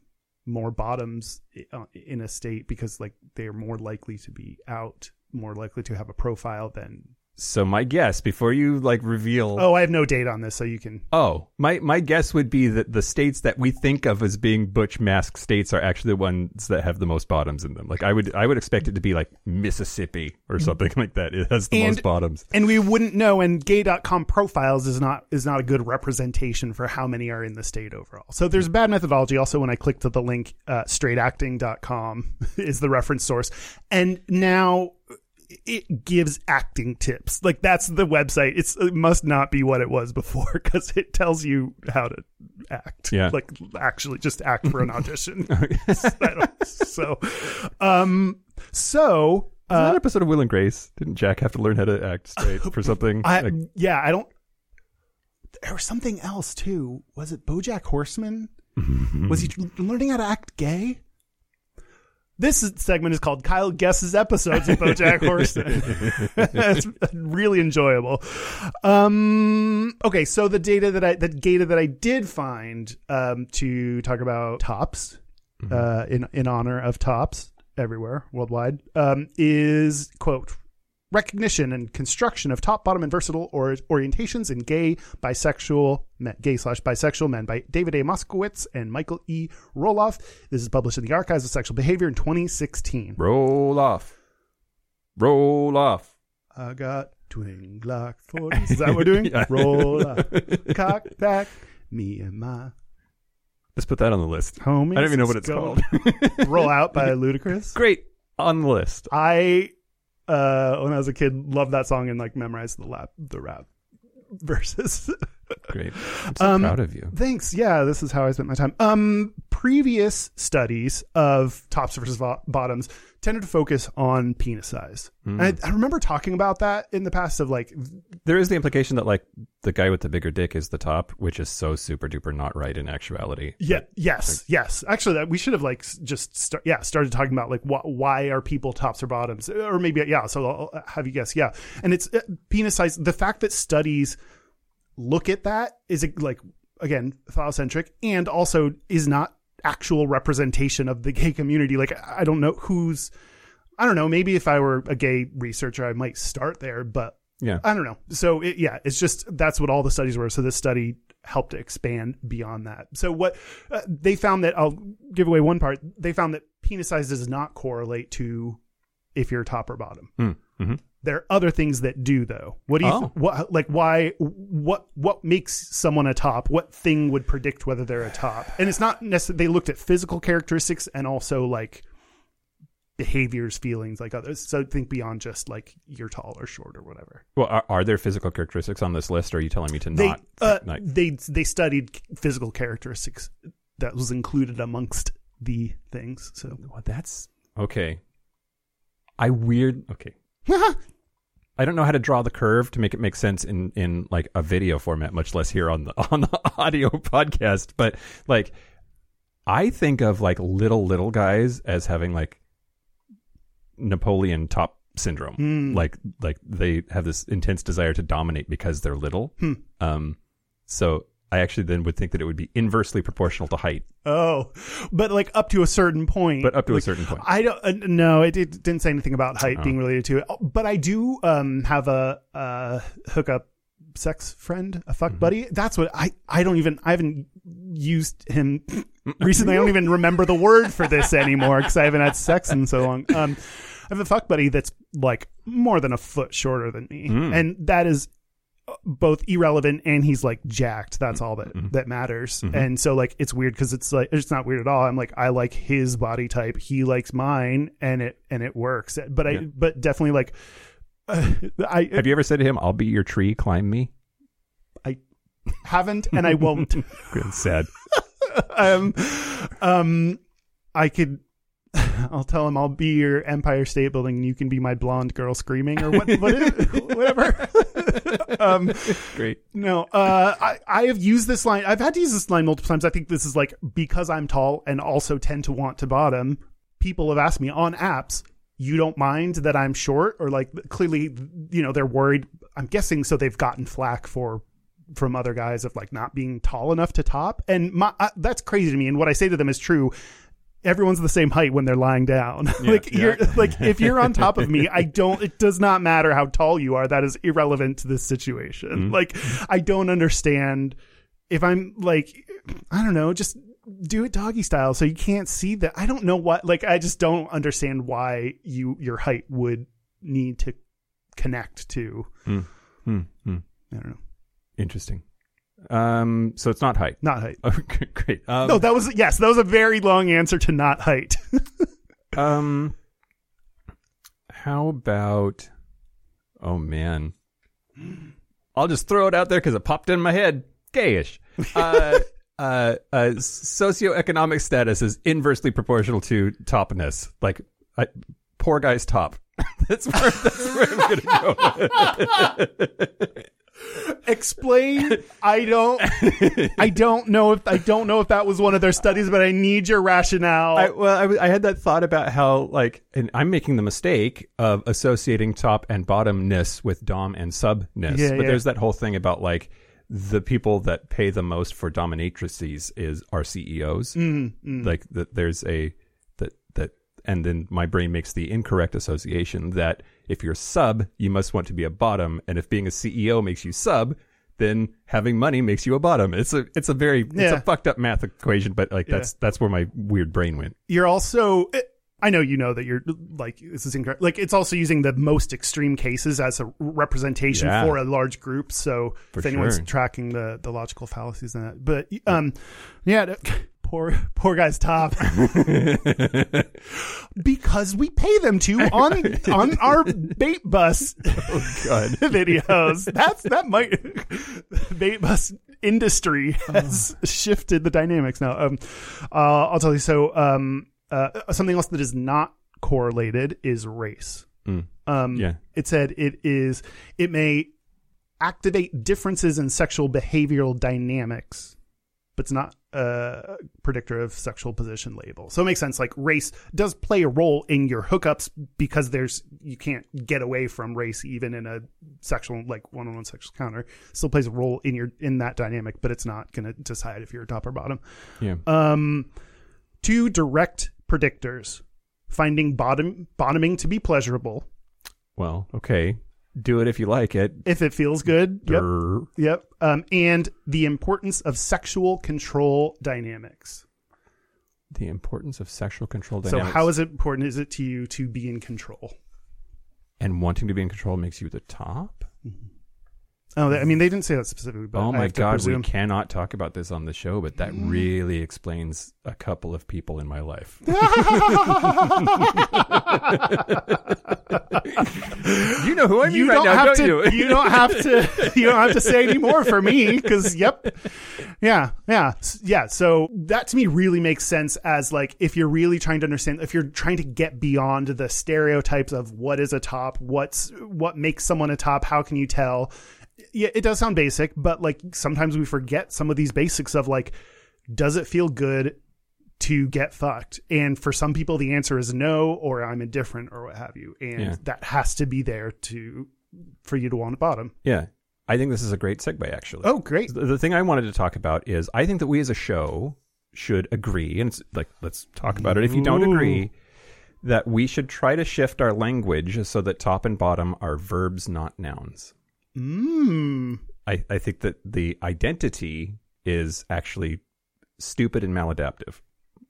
more bottoms uh, in a state because like they're more likely to be out, more likely to have a profile than. So my guess before you like reveal. Oh, I have no date on this, so you can. Oh, my my guess would be that the states that we think of as being butch mask states are actually the ones that have the most bottoms in them. Like I would I would expect it to be like Mississippi or something like that. It has the And- most bottoms. and we wouldn't know and gay.com profiles is not is not a good representation for how many are in the state overall so there's bad methodology also when i clicked to the link uh, straightacting.com is the reference source and now it gives acting tips like that's the website it's, it must not be what it was before because it tells you how to act Yeah. like actually just act for an audition so um so Is that episode of Will and Grace? Didn't Jack have to learn how to act straight for something? I, Like, yeah, I don't. There was something else too. Was it BoJack Horseman? was he learning how to act gay? This is- segment is called Kyle guesses episodes of BoJack Horseman. it's really enjoyable. Um, okay, so the data that I the data that I did find um, to talk about tops uh, in in honor of tops everywhere worldwide um, is quote recognition and construction of top, bottom, and versatile or orientations in gay, bisexual, men, gay slash bisexual men by David A. Moskowitz and Michael E. Roloff. This is published in the Archives of Sexual Behavior in 2016. roll off. Roll off. I got twin Glock 40s. Is that what we're doing? Yeah. Roll up, cock back, me and my Let's put that on the list. homies. I don't even know what it's called. Roll out by Ludacris. Great on the list. I uh when I was a kid loved that song and like memorized the lap the rap verses. Great. I'm so Um, proud of you. Thanks. Yeah, this is how I spent my time. Um, previous studies of tops versus vo- bottoms tended to focus on penis size. Hmm. And I, I remember talking about that in the past of like, There is the implication that like the guy with the bigger dick is the top, which is so super duper not right in actuality. yeah, yes, yes. Actually, that we should have like just start, yeah, started talking about like wh- why are people tops or bottoms, or maybe yeah. So I'll have you guess. Yeah, and it's uh, penis size. The fact that studies look at that is it like again phallocentric and also is not actual representation of the gay community. Like i don't know who's i don't know maybe if i were a gay researcher i might start there but Yeah. i don't know. So it, yeah it's just that's what all the studies were. So this study helped to expand beyond that. So what uh, they found that i'll give away one part they found that penis size does not correlate to if you're top or bottom. Mm, mhm. There are other things that do though. What do you Oh. what like why what what makes someone a top? What thing would predict whether they're a top? And it's not necessarily they looked at physical characteristics and also like behaviors, feelings like others. So think beyond just like you're tall or short or whatever. Well, are, are there physical characteristics on this list? Or are you telling me to They not? uh, not- they they studied physical characteristics that was included amongst the things. So Well, that's okay. I weird. Okay. I don't know how to draw the curve to make it make sense in in like a video format, much less here on the on the audio podcast. But like, I think of like little little guys as having like Napoleon top syndrome. Hmm. Like like they have this intense desire to dominate because they're little. Hmm. Um, so I actually then would think that it would be inversely proportional to height, oh, but like up to a certain point. but up to a certain point. I don't uh, no, it, it didn't say anything about height Oh. being related to it. But I do um have a uh hookup sex friend, a Mm-hmm. fuck buddy. That's what I I don't even I haven't used him recently. I don't even remember the word for this anymore because I haven't had sex in so long. Um, I have a fuck buddy that's like more than a foot shorter than me, Mm. and that is both irrelevant and he's like jacked. That's all that Mm-hmm. that matters. And so like it's weird because it's like it's not weird at all. I'm like I like his body type, he likes mine, and it and it works. But I Yeah. but definitely like. Uh, I Have you ever said to him, "I'll be your tree, climb me"? I haven't and I won't. Good, sad. um, um, I could. I'll tell him I'll be your Empire State Building, and you can be my blonde girl screaming, or what, what is whatever. um, Great. no, uh, I I have used this line. I've had to use this line multiple times. I think this is like because I'm tall and also tend to want to bottom. People have asked me on apps. You don't mind that I'm short, or like clearly, you know, they're worried. I'm guessing so they've gotten flack for from other guys of like not being tall enough to top, and my uh, that's crazy to me. And what I say to them is true. Everyone's the same height when they're lying down. like yeah. you're like if you're on top of me, I don't. It does not matter how tall you are. That is irrelevant to this situation. Like I don't understand if I'm like I don't know, just do it doggy style so you can't see that. I don't know what like I just don't understand why you your height would need to connect to. Hmm, hmm. I don't know. Interesting. Um, so it's not height. Not height. Okay, great. Um, No, that was yes, that was a very long answer to not height. um, how about? Oh man, I'll just throw it out there because it popped in my head. Gayish. Uh, uh, uh, socioeconomic status is inversely proportional to topness. Like, I, poor guy's top. that's where that's where I'm gonna go. Explain. I don't. I don't know if I don't know if that was one of their studies, but I need your rationale. I, well, I, I had that thought about how, like, and I'm making the mistake of associating top and bottomness with dom and subness. Yeah, but yeah. there's that whole thing about like the people that pay the most for dominatrices is our CEOs. Mm, Like that, there's a that that, and then my brain makes the incorrect association that if you're sub, you must want to be a bottom, and if being a CEO makes you sub. Then having money makes you a bottom. It's a it's a very it's a fucked up math equation, but like that's that's where my weird brain went. you're also I know you know that you're like this is incorrect. Like it's also using the most extreme cases as a representation Yeah. for a large group. So For if anyone's sure. tracking the the logical fallacies in that, but um, yeah, poor poor guy's top because we pay them to on on our bait bus Oh, God. videos. That's that might bait bus industry has shifted the dynamics now. Um, uh, I'll tell you. So, um, uh, something else that is not correlated is race. Mm. Um, Yeah. it said it is. It may activate differences in sexual behavioral dynamics, but it's not a predictor of sexual position label. So it makes sense. Like race does play a role in your hookups because there's you can't get away from race even in a sexual like one on one sexual encounter. Still plays a role in your in that dynamic, but it's not going to decide if you're top or bottom. Yeah. Um, two direct predictors: finding bottom bottoming to be pleasurable Well, okay. Do it if you like it. if it feels good. Yep. Yep. Um, and the importance of sexual control dynamics. The importance of sexual control So, how is it important? Is it to you to be in control? and wanting to be in control makes you the top? Oh, I mean, they didn't say that specifically. But oh I my have to god, presume. we cannot talk about this on the show, but that Mm. really explains a couple of people in my life. you know who I mean you right don't now, have don't to. you? You? don't have to. You don't have to say any more for me because yep, yeah, yeah, S- yeah. So that to me really makes sense as like if you're really trying to understand, if you're trying to get beyond the stereotypes of what is a top, what's what makes someone a top, how can you tell? Yeah, it does sound basic, but like sometimes we forget some of these basics of like, does it feel good to get fucked? And for some people, the answer is no, or I'm indifferent, or what have you. And Yeah. that has to be there to for you to want a bottom. yeah, I think this is a great segue. Actually, Oh, great. the, the thing I wanted to talk about is I think that we as a show should agree, and it's like let's talk about it. If you don't agree, that we should try to shift our language so that top and bottom are verbs, not nouns. Mm. I, I think that the identity is actually stupid and maladaptive.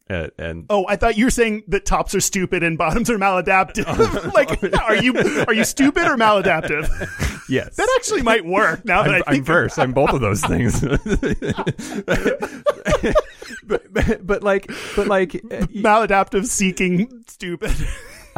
Uh, and Oh, I thought you were saying that tops are stupid and bottoms are maladaptive. like, are you are you stupid or maladaptive? yes, that actually might work. Now that I'm, I I'm verse. I'm both of those things. but, but, but like, but like, uh, maladaptive seeking stupid.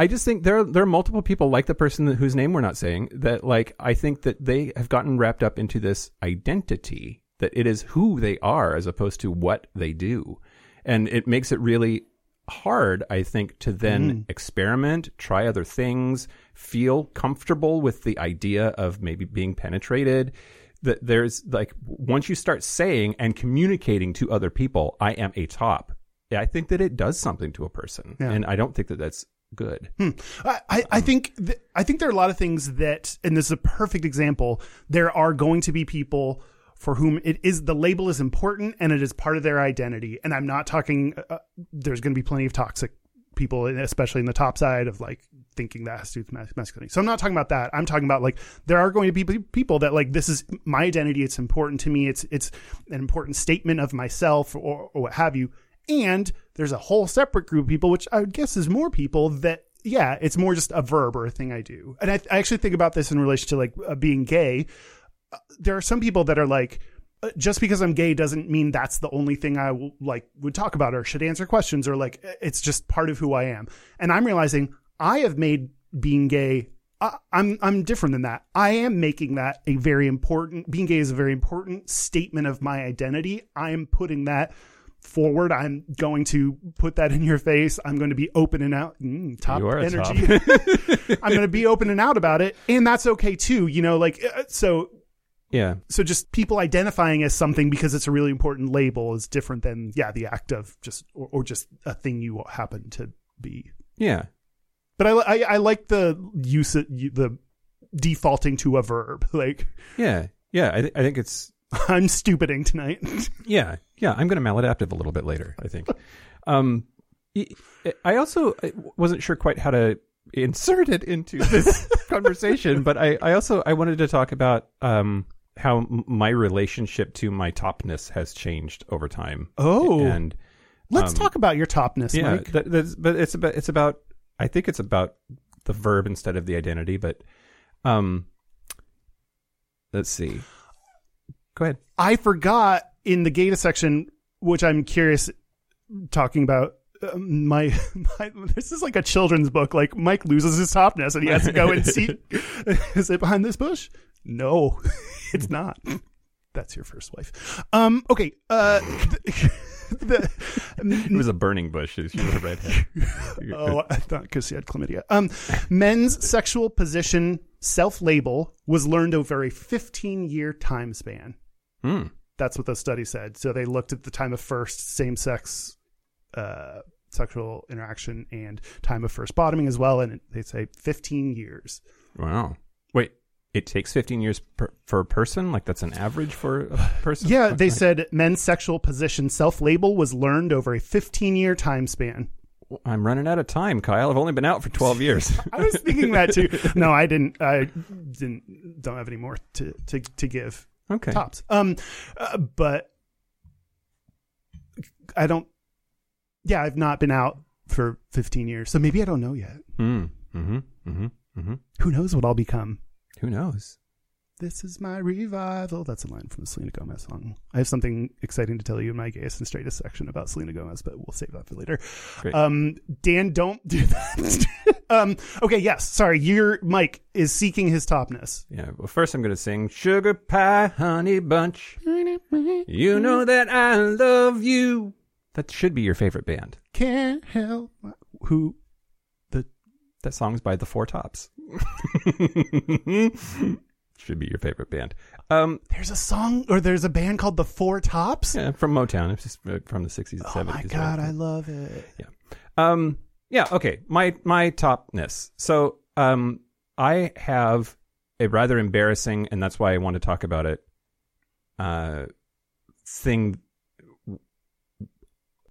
I just think there are, there are multiple people like the person that, whose name we're not saying that like I think that they have gotten wrapped up into this identity that it is who they are as opposed to what they do, and it makes it really hard I think to then mm-hmm. experiment, try other things, feel comfortable with the idea of maybe being penetrated. That there's like once you start saying and communicating to other people, I am a top. I think that it does something to a person, Yeah. and I don't think that that's good. I, I, I think th- I think there are a lot of things that, and this is a perfect example. There are going to be people for whom it is the label is important and it is part of their identity. And I'm not talking. Uh, there's going to be plenty of toxic people, especially in the top side of like thinking that has to do with masculinity. So I'm not talking about that. I'm talking about like there are going to be people that like this is my identity. It's important to me. It's it's an important statement of myself or, or what have you. And there's a whole separate group of people, which I would guess is more people that yeah, it's more just a verb or a thing I do. And I, I actually think about this in relation to like uh, being gay. Uh, there are some people that are like, uh, just because I'm gay doesn't mean that's the only thing I like would talk about or should answer questions or like uh, it's just part of who I am. And I'm realizing I have made being gay. I, I'm I'm different than that. I am making that a very important. Being gay is a very important statement of my identity. I am putting that forward. I'm going to put that in your face. I'm going to be open and out. Mm, top You are a energy. I'm going to be open and out about it, and that's okay too. You know, like uh, so. Yeah, So just people identifying as something because it's a really important label is different than yeah the act of just or, or just a thing you happen to be. yeah, But I I, I like the use of, the defaulting to a verb like yeah, yeah. I, th- I think it's I'm stupiding tonight. yeah, yeah. I'm going to maladaptive a little bit later. I think. um, I also wasn't sure quite how to insert it into this conversation, but I, I also I wanted to talk about um how m- my relationship to my topness has changed over time. Oh. and Let's Um, talk about your topness, yeah, Mike. that, that's, but it's about it's about I think it's about the verb instead of the identity. But um, let's see. Go ahead. I forgot in the Gata section, which I'm curious talking about. uh, My, my this is like a children's book. Like Mike loses his topness and he has to go and see. is it behind this bush? No, it's not. That's your first wife. Um. Okay. Uh. The, It was a burning bush. She was a redhead. Oh, I thought because he had chlamydia. Um, men's sexual position self label was learned over a 15 year time span. Hmm. That's what the study said. So they looked at the time of first same sex uh, sexual interaction and time of first bottoming as well, and they say 15 years. Wow. Wait, it takes 15 years per, for a person? Like that's an average for a person? Yeah, they Okay. said men's sexual position self label was learned over a 15 year time span. I'm running out of time, Kyle. I've only been out for 12 years. I was thinking that too. No, I didn't. I didn't. Don't have any more to to to give. Okay. tops. Um, uh, but I don't. Yeah, I've not been out for 15 years, so maybe I don't know yet. Hmm. Mm-hmm. Mm-hmm. Mm-hmm. Who knows what I'll become? Who knows? This is my revival. That's a line from the Selena Gomez song. I have something exciting to tell you in my gayest and straightest section about Selena Gomez, but we'll save that for later. Um, Dan, don't do that. um, okay, yes. Sorry, your Mike is seeking his topness. Yeah. Well, first I'm going to sing Sugar Pie Honey Bunch. You know that I love you. That should be your favorite band. Can't help my- who That song's by the Four Tops. should be your favorite band. Um, there's a song or there's a band called the Four Tops. yeah, from Motown. It's just uh, from the 60s and Oh 70s. my right? god, I love it. Um, yeah, okay. My my topness. So, um, I have a rather embarrassing, and that's why I want to talk about it. Uh, thing.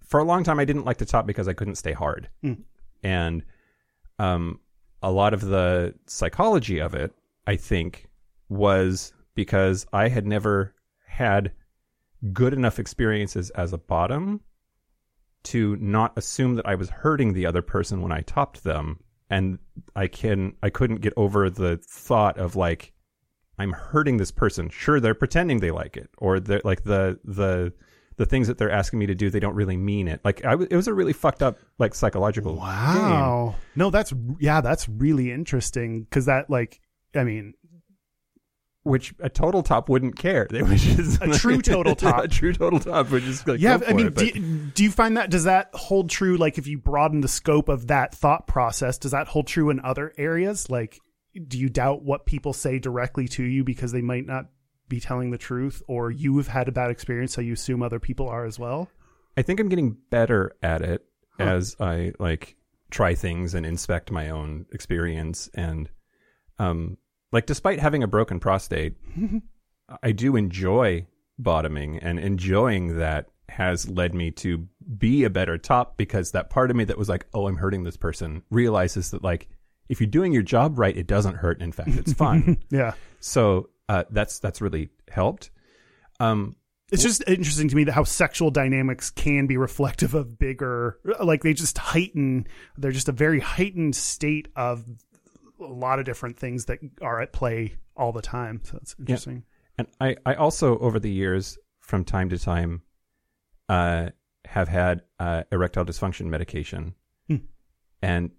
For a long time, I didn't like to top because I couldn't stay hard, Mm. and um, a lot of the psychology of it, I think, was because I had never had good enough experiences as a bottom to not assume that I was hurting the other person when I topped them and I can I couldn't get over the thought of like I'm hurting this person. Sure they're pretending they like it or they're like the the the things that they're asking me to do they don't really mean it. Like I w- it was a really fucked up like psychological game. Wow. No, that's yeah, that's really interesting because that like I mean which a total top wouldn't care. They would just A true total top. a true total top would just like yeah, I mean, it, do, do you find that does that hold true? Like, if you broaden the scope of that thought process, does that hold true in other areas? Like, do you doubt what people say directly to you because they might not be telling the truth, or you have had a bad experience, so you assume other people are as well? I think I'm getting better at it Huh. as I like try things and inspect my own experience and um like despite having a broken prostate, I do enjoy bottoming and enjoying that has led me to be a better top because that part of me that was like, "Oh, I'm hurting this person," realizes that like if you're doing your job right, it doesn't hurt. In fact, it's fun. Yeah, so uh, that's that's really helped. Um, it's just interesting to me that how sexual dynamics can be reflective of bigger, like they just heighten. They're just a very heightened state of a lot of different things that are at play all the time. So it's interesting. And I, I also, over the years, from time to time, uh, have had uh, erectile dysfunction medication, Hmm. and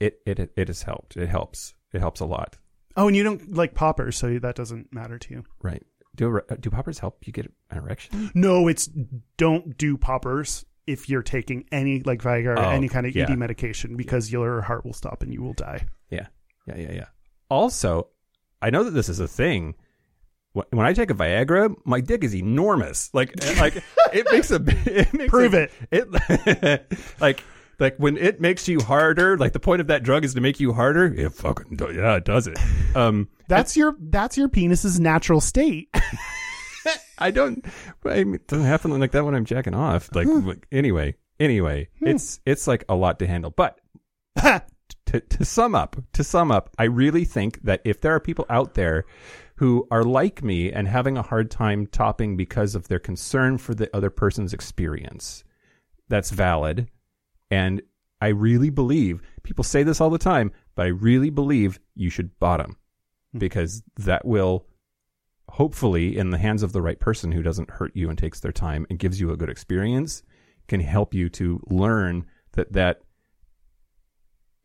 it, it it has helped. It helps. It helps a lot. Oh, and you don't like poppers, so that doesn't matter to you. Right? Do do poppers help you get an erection? No, it's don't do poppers if you're taking any like Viagra or Oh, any kind of yeah. ED medication because your heart will stop and you will die. Yeah, yeah, yeah, yeah. Also, I know that this is a thing. When I take a Viagra, my dick is enormous. Like, eh, like it makes a it makes Prove a- it. It like like when it makes you harder. Like the point of that drug is to make you harder. It fucking yeah, it does it. Um, That's your that's your penis's natural state. I don't. I mean, it doesn't happen like that when I'm jacking off. Like, hmm. like, anyway, anyway, hmm. it's it's like a lot to handle. But to, to sum up, to sum up, I really think that if there are people out there who are like me and having a hard time topping because of their concern for the other person's experience, that's valid. And I really believe people say this all the time, but I really believe you should bottom hmm. because that will hopefully in the hands of the right person who doesn't hurt you and takes their time and gives you a good experience can help you to learn that that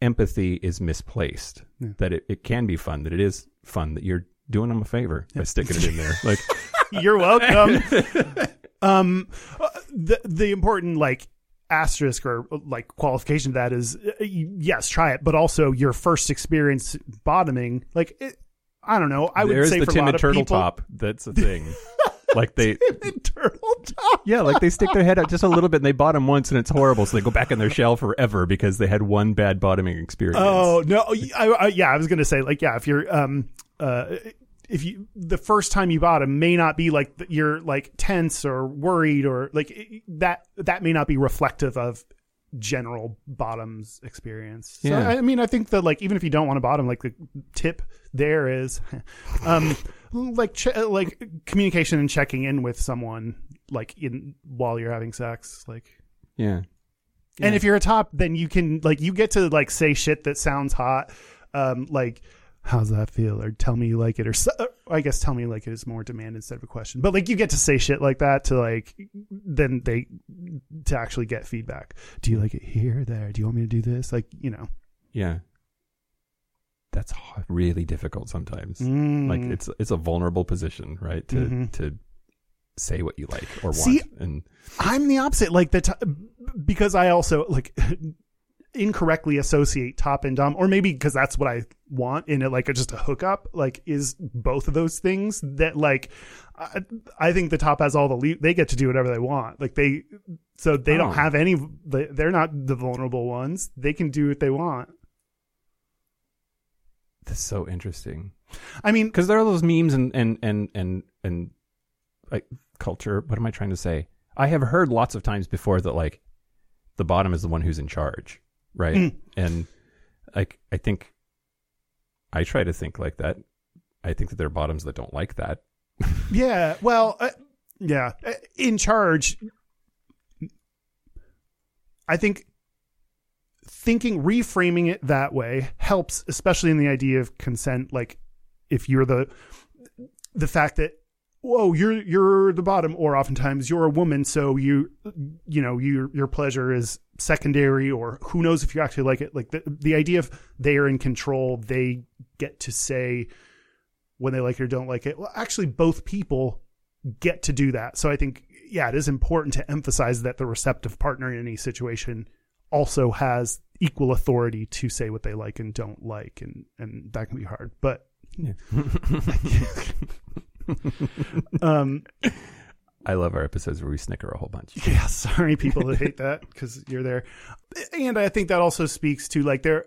empathy is misplaced Yeah. that it, it can be fun that it is fun that you're doing them a favor by sticking it in there like You're welcome. um, uh, the the important like asterisk or like qualification to that is uh, yes, try it, but also your first experience bottoming. Like, it, I don't know. I would there's say the for a lot of turtle people, top that's a thing like they turtle top. yeah like they stick their head out just a little bit and they bottom once and it's horrible so they go back in their shell forever because they had one bad bottoming experience Oh no! I, I, yeah, I was gonna say like yeah, if you're um uh if you the first time you bottom may not be like you're like tense or worried or like that that may not be reflective of general bottoms experience. So, Yeah. I mean, I think that like even if you don't want to bottom, like the tip there is, um, like ch- like communication and checking in with someone like in while you're having sex, like. Yeah. And if you're a top, then you can like you get to like say shit that sounds hot. Um, like how's that feel? or tell me you like it or so, i guess tell me like it is more demand instead of a question. But like you get to say shit like that to like then they to actually get feedback. Do you like it here there? Do you want me to do this? Like you know. Yeah. That's really difficult sometimes. Mm. Like it's it's a vulnerable position, right? To Mhm. to say what you like or want. See, and I'm the opposite. Like the t- because I also like incorrectly associate top and dom, or maybe because that's what I want in it, like just a hookup. Like is both of those things that like I, I think the top has all the le- they get to do whatever they want. Like they so they Oh. don't have any. They're not the vulnerable ones. They can do what they want. That's so interesting. I mean, Because there are those memes and and and and and like culture. What am I trying to say? I have heard lots of times before that like the bottom is the one who's in charge, right? Mm. And like I think I try to think like that. I think that there are bottoms that don't like that. Yeah, well, uh, yeah, uh, in charge. I think thinking reframing it that way helps, especially in the idea of consent. Like, if you're the the fact that whoa, you're you're the bottom, or oftentimes you're a woman, so you you know your your pleasure is secondary, or who knows if you actually like it. Like the the idea of they are in control, they get to say when they like it or don't like it. Well, actually, both people get to do that. So I think, yeah, it is important to emphasize that the receptive partner in any situation also has equal authority to say what they like and don't like, and and that can be hard. But um, I love our episodes where we snicker a whole bunch. yeah, sorry, people that hate that because you're there. And I think that also speaks to like there,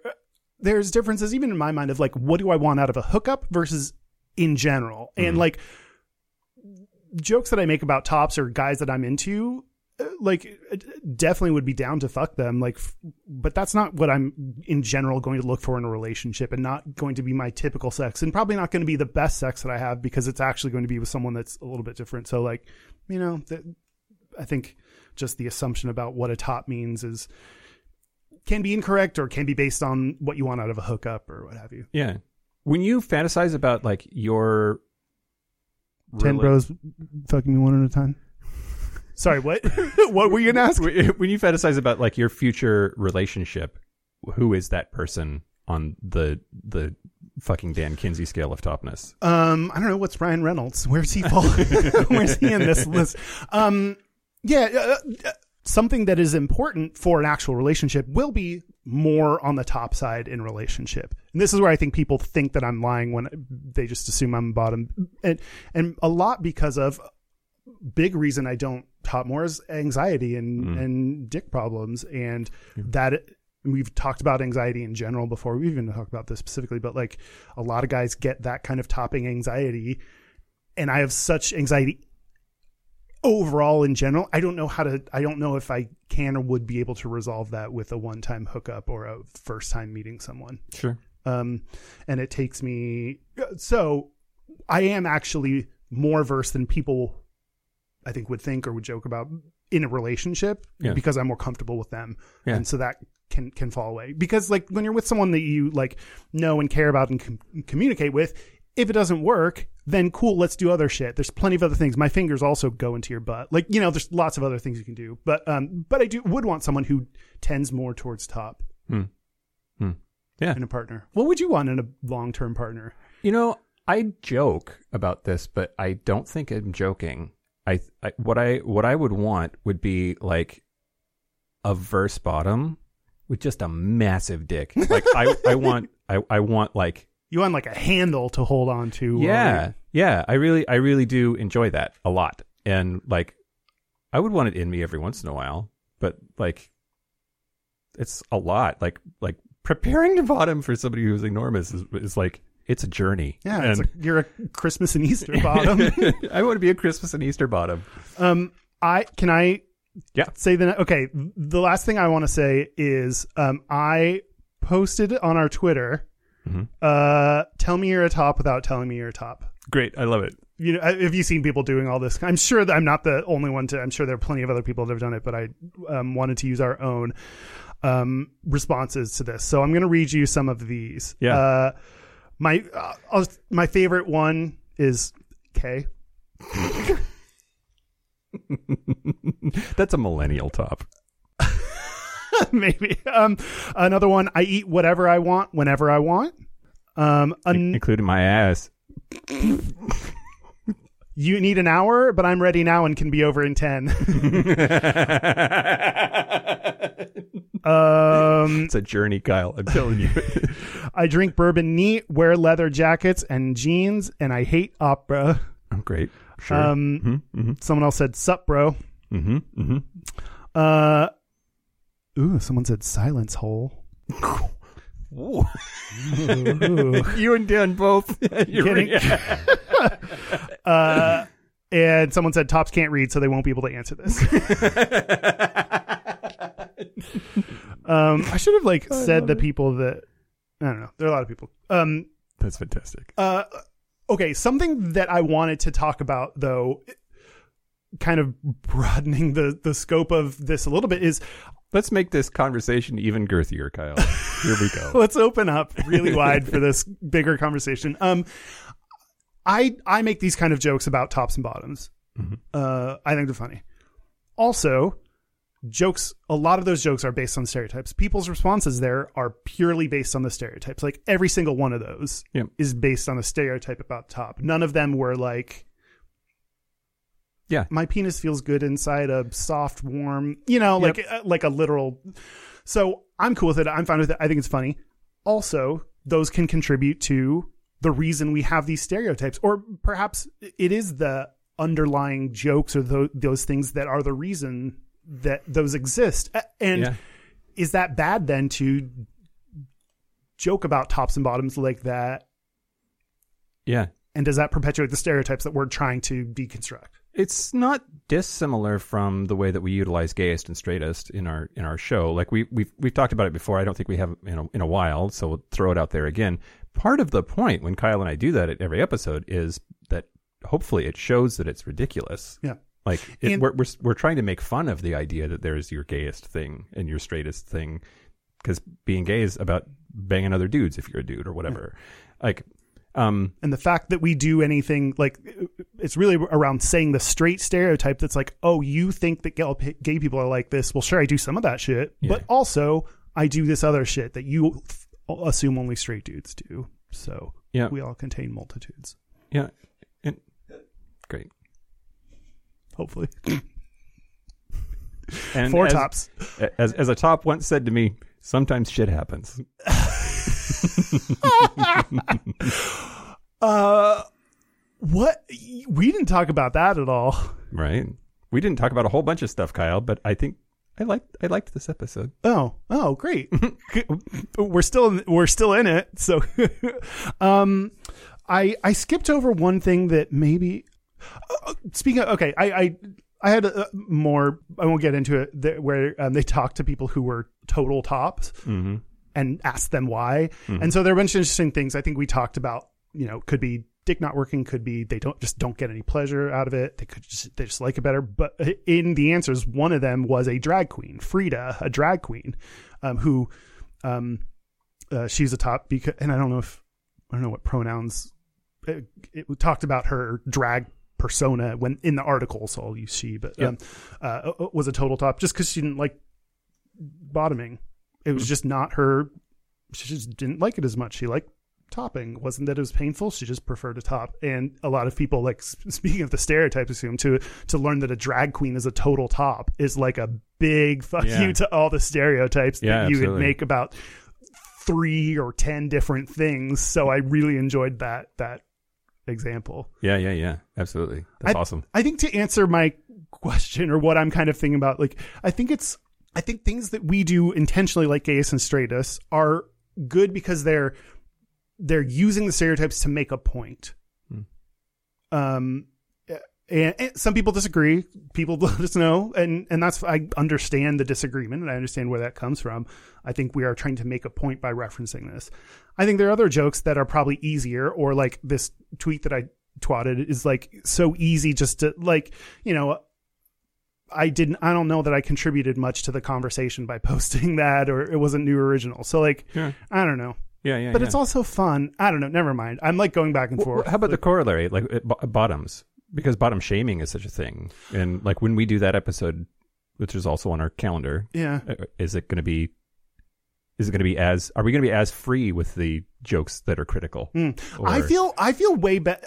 there's differences even in my mind of like what do I want out of a hookup versus in general, and like jokes that I make about tops or guys that I'm into. Like, definitely would be down to fuck them. Like, but that's not what I'm in general going to look for in a relationship, and not going to be my typical sex, and probably not going to be the best sex that I have because it's actually going to be with someone that's a little bit different. So, like, you know, th- I think just the assumption about what a top means is can be incorrect or can be based on what you want out of a hookup or what have you. Yeah. When you fantasize about like your Ten rela- bros fucking me one at a time. Sorry, what? what were you gonna ask? when you fantasize about like your future relationship, who is that person on the the fucking Dan Kinsey scale of topness? Um, I don't know. What's Ryan Reynolds? Where's he fall? Where's he in this list? Um, yeah, uh, uh, something that is important for an actual relationship will be more on the top side in relationship. And this is where I think people think that I'm lying when they just assume I'm bottom, and and a lot because of big reason I don't top more is anxiety and and dick problems, and that we've talked about anxiety in general before. We've even talked about this specifically, but like a lot of guys get that kind of topping anxiety, and I have such anxiety overall in general. I don't know how to. I don't know if I can or would be able to resolve that with a one-time hookup or a first-time meeting someone Sure. um, and it takes me so i am actually more versed than people i think would think or would joke about in a relationship Yeah. because i'm more comfortable with them Yeah. and so that can can fall away because like when you're with someone that you like know and care about and com- communicate with if it doesn't work then cool let's do other shit there's plenty of other things my fingers also go into your butt like you know there's lots of other things you can do but um but i do would want someone who tends more towards top Hmm. Hmm. Yeah. in a partner what would you want in a long-term partner You know, I joke about this, but I don't think I'm joking. I, I what I what I would want would be like a verse bottom with just a massive dick. Like I I want I I want like You want like a handle to hold on to. yeah yeah I really I really do enjoy that a lot and like I would want it in me every once in a while, but like it's a lot. Like like preparing to bottom for somebody who's enormous is, is like it's a journey. Yeah, it's And- a, you're a Christmas and Easter bottom. I want to be a Christmas and Easter bottom. um, I can I Yeah. say the okay. The last thing I want to say is um, I posted on our Twitter. Mhm. Uh, tell me you're a top without telling me you're a top. Great. I love it. You know, have you seen people doing all this? I'm sure that I'm not the only one to. I'm sure there are plenty of other people that have done it, but I um, wanted to use our own um, responses to this. So I'm going to read you some of these. Yeah. Uh, My uh, my favorite one is K. That's a millennial top. Maybe. Um, another one. I eat whatever I want whenever I want. Um, an, including my ass. you need an hour, but I'm ready now and can be over in ten. um, It's a journey, Kyle. I'm telling you. I drink bourbon neat, wear leather jackets and jeans, and I hate opera. I'm great. Sure. Um, mm-hmm, someone else said sup, bro. mm-hmm, mm-hmm. Uh, ooh, someone said silence hole. Ooh. Ooh. you and Dan both. You're Kidding. uh, and someone said tops can't read, so they won't be able to answer this. um, I should have like said the people that I don't know. There are a lot of people. Um, That's fantastic. uh, okay, something that I wanted to talk about though, kind of broadening the the scope of this a little bit is Let's make this conversation even girthier, Kyle. Here we go. let's open up really wide for this bigger conversation. Um, I I make these kind of jokes about tops and bottoms. Uh, I think they're funny. Also, jokes. A lot of those jokes are based on stereotypes. People's responses there are purely based on the stereotypes. Like every single one of those Yep. is based on a stereotype about top. None of them were like. Yeah. my penis feels good inside a soft, warm, you know, Yep. like uh, like a literal. So I'm cool with it. I'm fine with it. I think it's funny. Also, those can contribute to the reason we have these stereotypes, or perhaps it is the underlying jokes or tho- those things that are the reason that those exist. And Yeah. is that bad then to joke about tops and bottoms like that? Yeah. And does that perpetuate the stereotypes that we're trying to deconstruct? It's not dissimilar from the way that we utilize gayest and straightest in our in our show. Like we we've we've talked about it before. I don't think we have in a, in a while, so we'll throw it out there again. Part of the point when Kyle and I do that at every episode is that hopefully it shows that it's ridiculous. Yeah. Like it, And- we're, we're we're trying to make fun of the idea that there's your gayest thing and your straightest thing, because being gay is about banging other dudes if you're a dude or whatever. Like, um, and the fact that we do anything like it's really around saying the straight stereotype that's like oh you think that gay people are like this well sure i do some of that shit Yeah. but also i do this other shit that you assume only straight dudes do so Yeah. we all contain multitudes yeah, and, great. Hopefully And four as- tops As as a top once said to me, sometimes shit happens. uh what we didn't talk about that at all Right? We didn't talk about a whole bunch of stuff, Kyle, but I think I liked I liked this episode. Oh, oh, great. we're still in, we're still in it. So, um, I I skipped over one thing that maybe. Uh, speaking of, okay, I I I had uh more. I won't get into it. That, where um, they talked to people who were total tops Mm-hmm. and asked them why. And so there were a bunch of interesting things. I think we talked about. You know, could be dick not working. Could be they don't just don't get any pleasure out of it. They could just they just like it better. But in the answers, one of them was a drag queen, Frida, a drag queen, um, who, um, uh, she's a top because, and I don't know if I don't know what pronouns. It, it talked about her drag persona when in the article, so I'll use she, but um, uh, was a total top just because she didn't like bottoming. It was just not her. She just didn't like it as much. She liked topping. It wasn't that it was painful. She just preferred to top. And a lot of people, like speaking of the stereotypes, assume to to learn that a drag queen is a total top is like a big fuck Yeah. you to all the stereotypes Yeah, that you would make about three or ten different things. So I really enjoyed that that example. Yeah, yeah, yeah. Absolutely. That's I- awesome. I think to answer my question or what I'm kind of thinking about, like I think it's I think things that we do intentionally, like gayest and straightest are good because they're they're using the stereotypes to make a point. Um, and, and some people disagree. People let us know, and and that's I understand the disagreement, and I understand where that comes from. I think we are trying to make a point by referencing this. I think there are other jokes that are probably easier, or like this tweet that I twatted is like so easy just to like you know I didn't I don't know that I contributed much to the conversation by posting that or it wasn't new original. So like Yeah. I don't know. Yeah, yeah. but yeah. it's also fun. I don't know. Never mind. I'm like going back and Well, forth. How about the corollary, like uh, bo- bottoms? Because bottom shaming is such a thing, and like when we do that episode, which is also on our calendar, yeah. uh, is it going to be? Is it going to be as? Are we going to be as free with the jokes that are critical? Hmm. I feel I feel way better.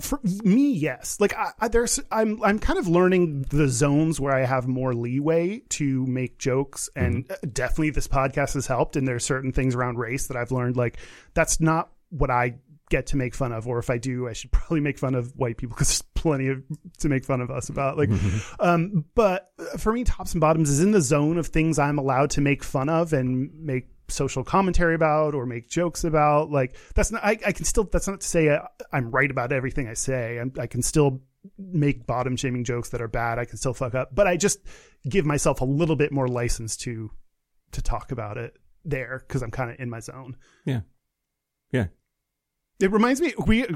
For me, yes. Like I, I, there's, I'm I'm kind of learning the zones where I have more leeway to make jokes, and uh, definitely this podcast has helped. And there's certain things around race that I've learned like that's not what I get to make fun of, or if I do, I should probably make fun of white people because there's plenty of to make fun of us about. Like, um, but for me, tops and bottoms is in the zone of things I'm allowed to make fun of and make social commentary about or make jokes about like that's not I, I can still that's not to say I, i'm right about everything i say I'm, i can still make bottom shaming jokes that are bad i can still fuck up but i just give myself a little bit more license to to talk about it there because i'm kind of in my zone Yeah, yeah. It reminds me we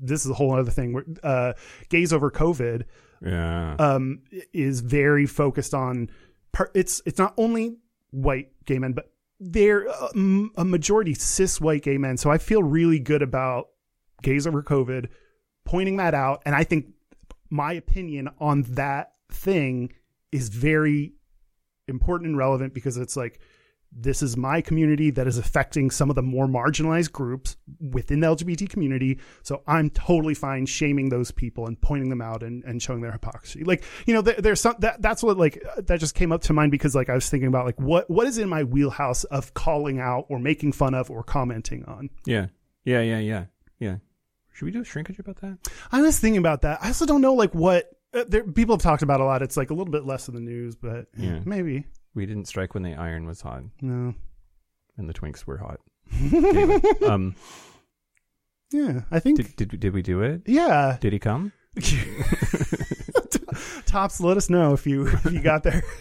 this is a whole other thing where uh gays over covid Yeah. um, is very focused on par- it's it's not only white gay men, but they're a, m- a majority cis white gay men. So I feel really good about gays over COVID, pointing that out, and I think my opinion on that thing is very important and relevant because it's like this is my community that is affecting some of the more marginalized groups within the LGBT community. So I'm totally fine shaming those people and pointing them out and, and showing their hypocrisy. Like, you know, there, there's some, that, that's what like, that just came up to mind because like I was thinking about like what, what is in my wheelhouse of calling out or making fun of or commenting on. yeah. Yeah. Yeah. Yeah. Yeah. Should we do a shrinkage about that? I was thinking about that. I also don't know like what, uh, there, people have talked about a lot. It's like a little bit less in the news, but Yeah. maybe. We didn't strike when the iron was hot No. and the twinks were hot. Anyway, um, Yeah. I think, did, did did we do it? yeah. Did he come? Tops, let us know if you if you got there.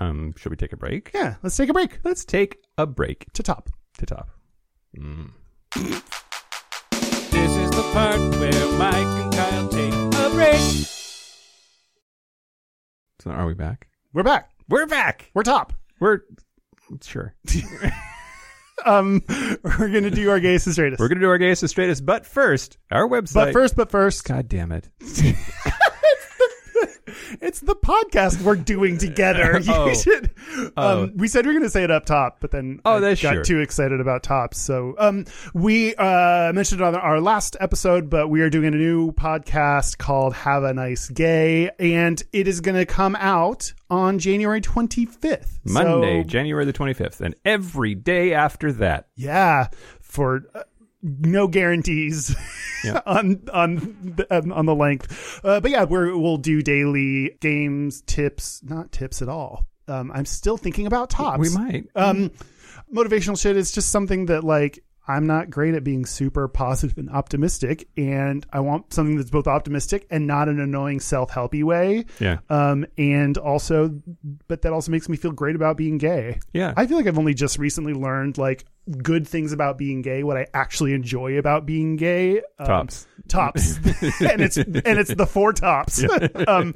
Um, should we take a break? yeah, let's take a break Let's take a break to top. to top. Mm. This is the part where Mike and Kyle take a break. So are we back? We're back. We're back. We're top. We're sure. Um, we're gonna do our gayest and straightest. We're gonna do our gayest and straightest, but first, our website. but first, but first, God damn it! it's the podcast we're doing together. You Oh. should- Oh. Um, we said we are gonna say it up top, but then Oh, I that's got sure. too excited about tops. So, um, we uh mentioned it on our last episode, but we are doing a new podcast called "Have a Nice Gay," and it is gonna come out on January twenty fifth, Monday, January the twenty fifth, and every day after that. Yeah, for uh, no guarantees Yeah. on on the, um, on the length. Uh, but yeah, we're, we'll do daily games, tips, not tips at all. Um, I'm still thinking about tops. We might. Um, motivational shit is just something that like I'm not great at being super positive and optimistic, and I want something that's both optimistic and not an annoying self helpy way. Yeah. Um, and also, but that also makes me feel great about being gay. Yeah. I feel like I've only just recently learned like good things about being gay, what I actually enjoy about being gay. Um, Tops. tops, and it's and it's the four tops. um,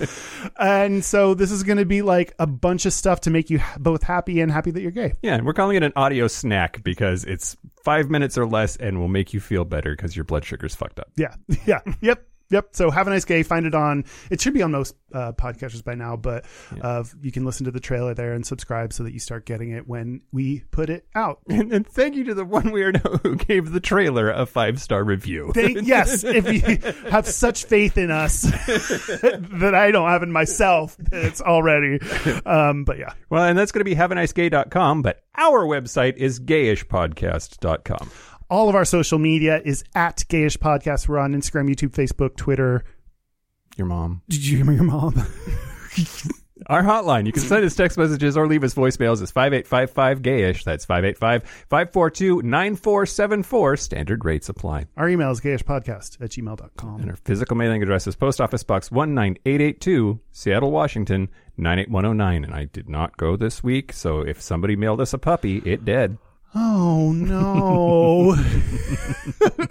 and so this is going to be like a bunch of stuff to make you both happy and happy that you're gay. Yeah, and we're calling it an audio snack because it's five minutes or less and will make you feel better because your blood sugar's fucked up. Yeah, yeah, yep. Yep. So have a nice gay. Find it on. It should be on most uh, podcasters by now, but uh, you can listen to the trailer there and subscribe so that you start getting it when we put it out. And, and thank you to the one weirdo who gave the trailer a five star review. Thank, yes, if you have such faith in us that I don't have in myself, it's already. Um, but yeah, well, and that's going to be haveanicegay.com, but our website is gayishpodcast.com. all of our social media is at Gayish Podcast. We're on Instagram, YouTube, Facebook, Twitter. Your mom. Did you hear your mom? Our hotline. You can send us text messages or leave us voicemails. It's 5855 gayish. That's 585 542 9474. Standard rates apply. Our email is gayishpodcast at gmail.com. And our physical mailing address is Post Office Box 19882, Seattle, Washington 98109. And I did not go this week, so if somebody mailed us a puppy, it dead. Oh no!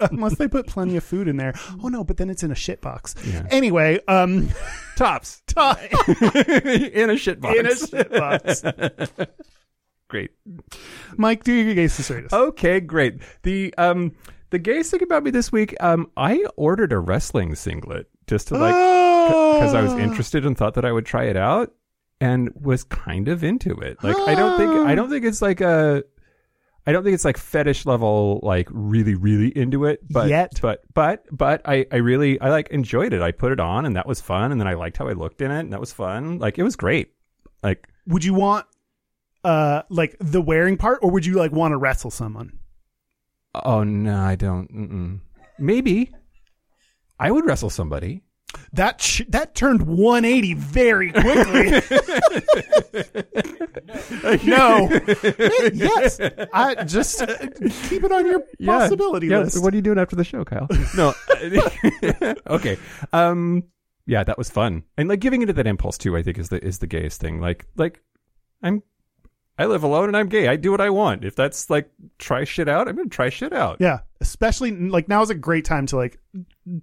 Unless they put plenty of food in there. Oh no! But then it's in a shit box. Yeah. Anyway, um, Tops. top in a shit box. in a shit box. great. Mike, do your gayest straightest. Okay, great. The um the gayest thing about me this week, um, I ordered a wrestling singlet just to like because I was interested and thought that I would try it out and was kind of into it. Like I don't think I don't think it's like a I don't think it's like fetish level like really really into it but Yet. but but but I I really I like enjoyed it. I put it on and that was fun and then I liked how I looked in it and that was fun. Like it was great. Like Would you want uh like the wearing part, or would you like want to wrestle someone? oh no, I don't. Mm-mm. Maybe I would wrestle somebody. That sh- that turned 180 very quickly. no. yes. I just uh, keep it on your possibility yeah. list. What are you doing after the show, Kyle? no. okay. Um. Yeah, that was fun, and like giving into that impulse too. I think is the is the gayest thing. Like like I'm. I live alone and I'm gay. I do what I want. If that's like try shit out, I'm gonna try shit out. yeah, especially like now is a great time to like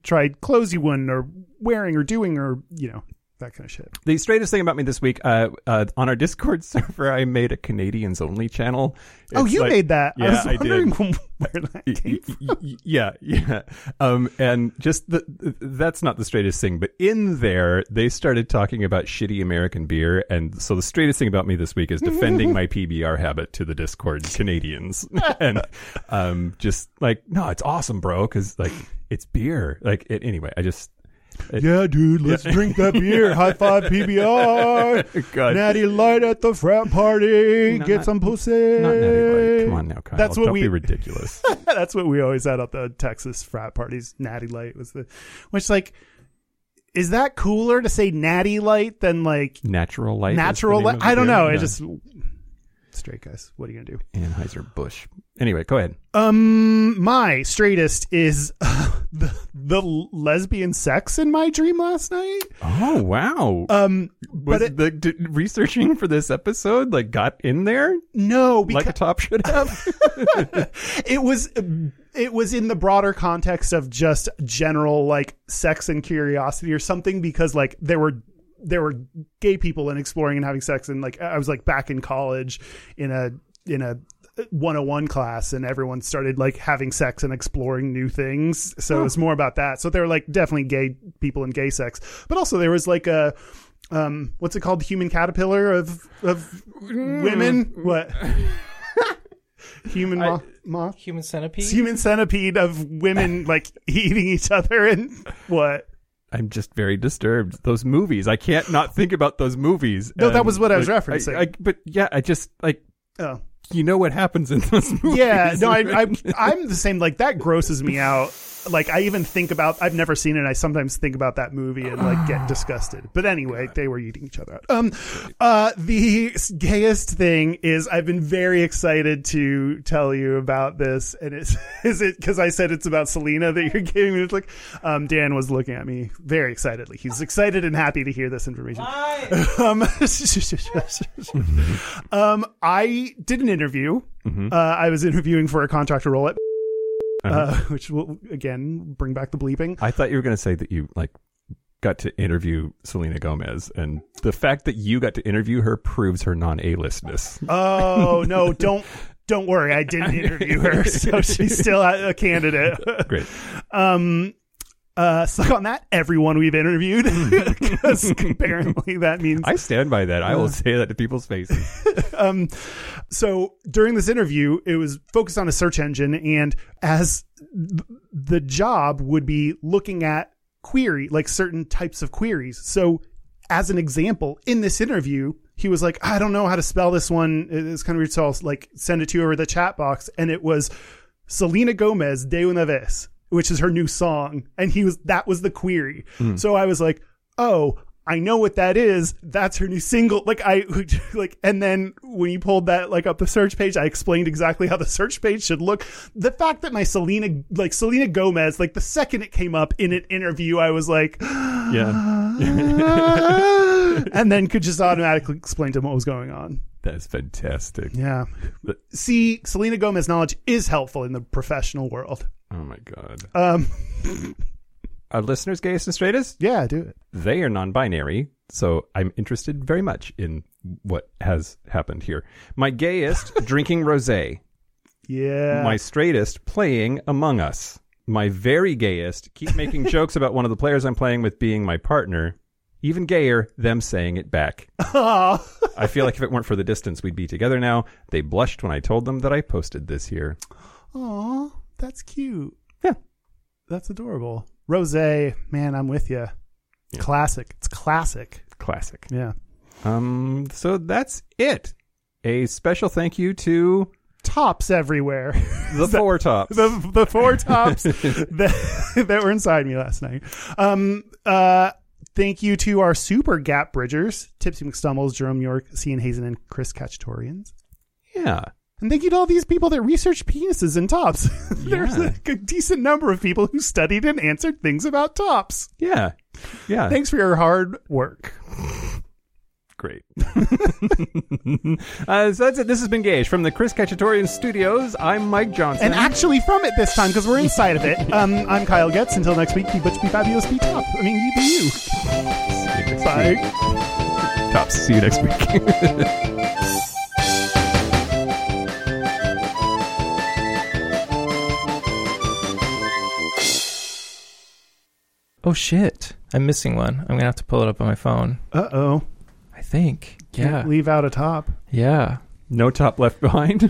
try clothes you wouldn't or wearing or doing or you know that kind of shit. The straightest thing about me this week, uh, uh, on our Discord server, I made a Canadians only channel. oh, you like- made that. Yeah, was I did. where that came y- yeah, yeah. Um, and just the, that's not the straightest thing, but in there, they started talking about shitty American beer. And so the straightest thing about me this week is defending my PBR habit to the Discord Canadians. and, um, just like, no, it's awesome, bro. Cause like, it's beer. Like, it, anyway, I just, Yeah, dude, let's drink that beer. High five PBR. God. Natty Light at the frat party. No, Get not- some pussy. not Natty Light. Come on now, Kyle. That's what Don't we- be ridiculous. That's what we always had at the Texas frat parties. Natty Light was the, which like, is that cooler to say Natty Light than like Natural light. natural light? I don't know. Yeah. It just straight guys. What are you gonna do? Anheuser Busch. Anyway, go ahead. Um, my straightest is the the lesbian sex in my dream last night. Oh wow. Um, was but it, the d- researching for this episode like got in there no, because like a top should have? it was it was in the broader context of just general like sex and curiosity or something because like there were there were gay people and exploring and having sex and like I was like back in college in a in a 101 class and everyone started like having sex and exploring new things. So it was more about that. So there were like definitely gay people and gay sex. But also there was like a um what's it called? Human caterpillar of of women? What? Human moth, moth? Human centipede. human centipede of women like eating each other and what I'm just very disturbed. Those movies, I can't not think about those movies. No, that was what I was like, referencing. I, but yeah, I just like oh you know what happens in those movies. yeah no I, I, I'm the same like that grosses me out. Like i even think about i've never seen it i sometimes think about that movie and like get disgusted. But anyway they were eating each other. Out um uh the gayest thing is i've been very excited to tell you about this and it's is it because i said it's about selena that you're giving me it's like um dan was looking at me very excitedly. He's excited and happy to hear this information. Um, um, I did an interview. Uh, I was interviewing for a contractor role at, uh, which will again bring back the bleeping. I thought you were going to say that you like got to interview Selena Gomez, and the fact that you got to interview her proves her non A-listness. Oh no, don't don't worry. I didn't interview her, so she's still a a candidate. Great. Um, uh, suck on that, everyone we've interviewed, because apparently that means I stand by that. I will say that to people's faces. um, so during this interview, it was focused on a search engine, and as th- the job would be looking at query, like certain types of queries. So, as an example, in this interview, he was like, "I don't know how to spell this one. It's kind of weird, so I'll like send it to you over the chat box." And it was Selena Gomez de una vez, which is her new song, and he was that was the query. So I was like, "Oh." I know what that is. That's her new single. Like I like, and then when you pulled that like up the search page, I explained exactly how the search page should look. The fact that my Selena, like Selena Gomez, like the second it came up in an interview, I was like, Yeah, and then could just automatically explain to him what was going on. that's fantastic. Yeah. But- See, Selena Gomez knowledge is helpful in the professional world. Oh my god. Um, Our listeners, gayest and straightest, yeah, do it. they are non-binary. So I'm interested very much in what has happened here. My gayest drinking rosé. Yeah. My straightest playing Among Us. My very gayest keep making jokes about one of the players I'm playing with being my partner. Even gayer, them saying it back. Aw. I feel like if it weren't for the distance, we'd be together now. They blushed when I told them that I posted this here. Aw, that's cute. Yeah. That's adorable. Rose, man, I'm with you. Classic. It's classic. Classic. Yeah. Um, so that's it. A special thank you to Tops everywhere. the four tops. the the four tops that, that were inside me last night. Um, uh, thank you to our super gap bridgers, Tipsy McStumbles, Jerome York, Cian Hazen, and Chris Catchatorians. yeah. And thank you to all these people that research penises and tops. There's Yeah. a, a decent number of people who studied and answered things about tops. Yeah. Yeah. Thanks for your hard work. Great. uh, so that's it. This has been Gayish from the Chris Cacciatorian Studios. I'm Mike Johnson. And actually from it this time because we're inside of it. Um, I'm Kyle Getz. Until next week, be butch, be fabulous, be top. I mean, you be you. See you next Bye. Tops. See you next week. Oh shit! I'm missing one. I'm gonna have to pull it up on my phone. Uh oh. I think. Can't Yeah. leave out a top. Yeah. no top left behind.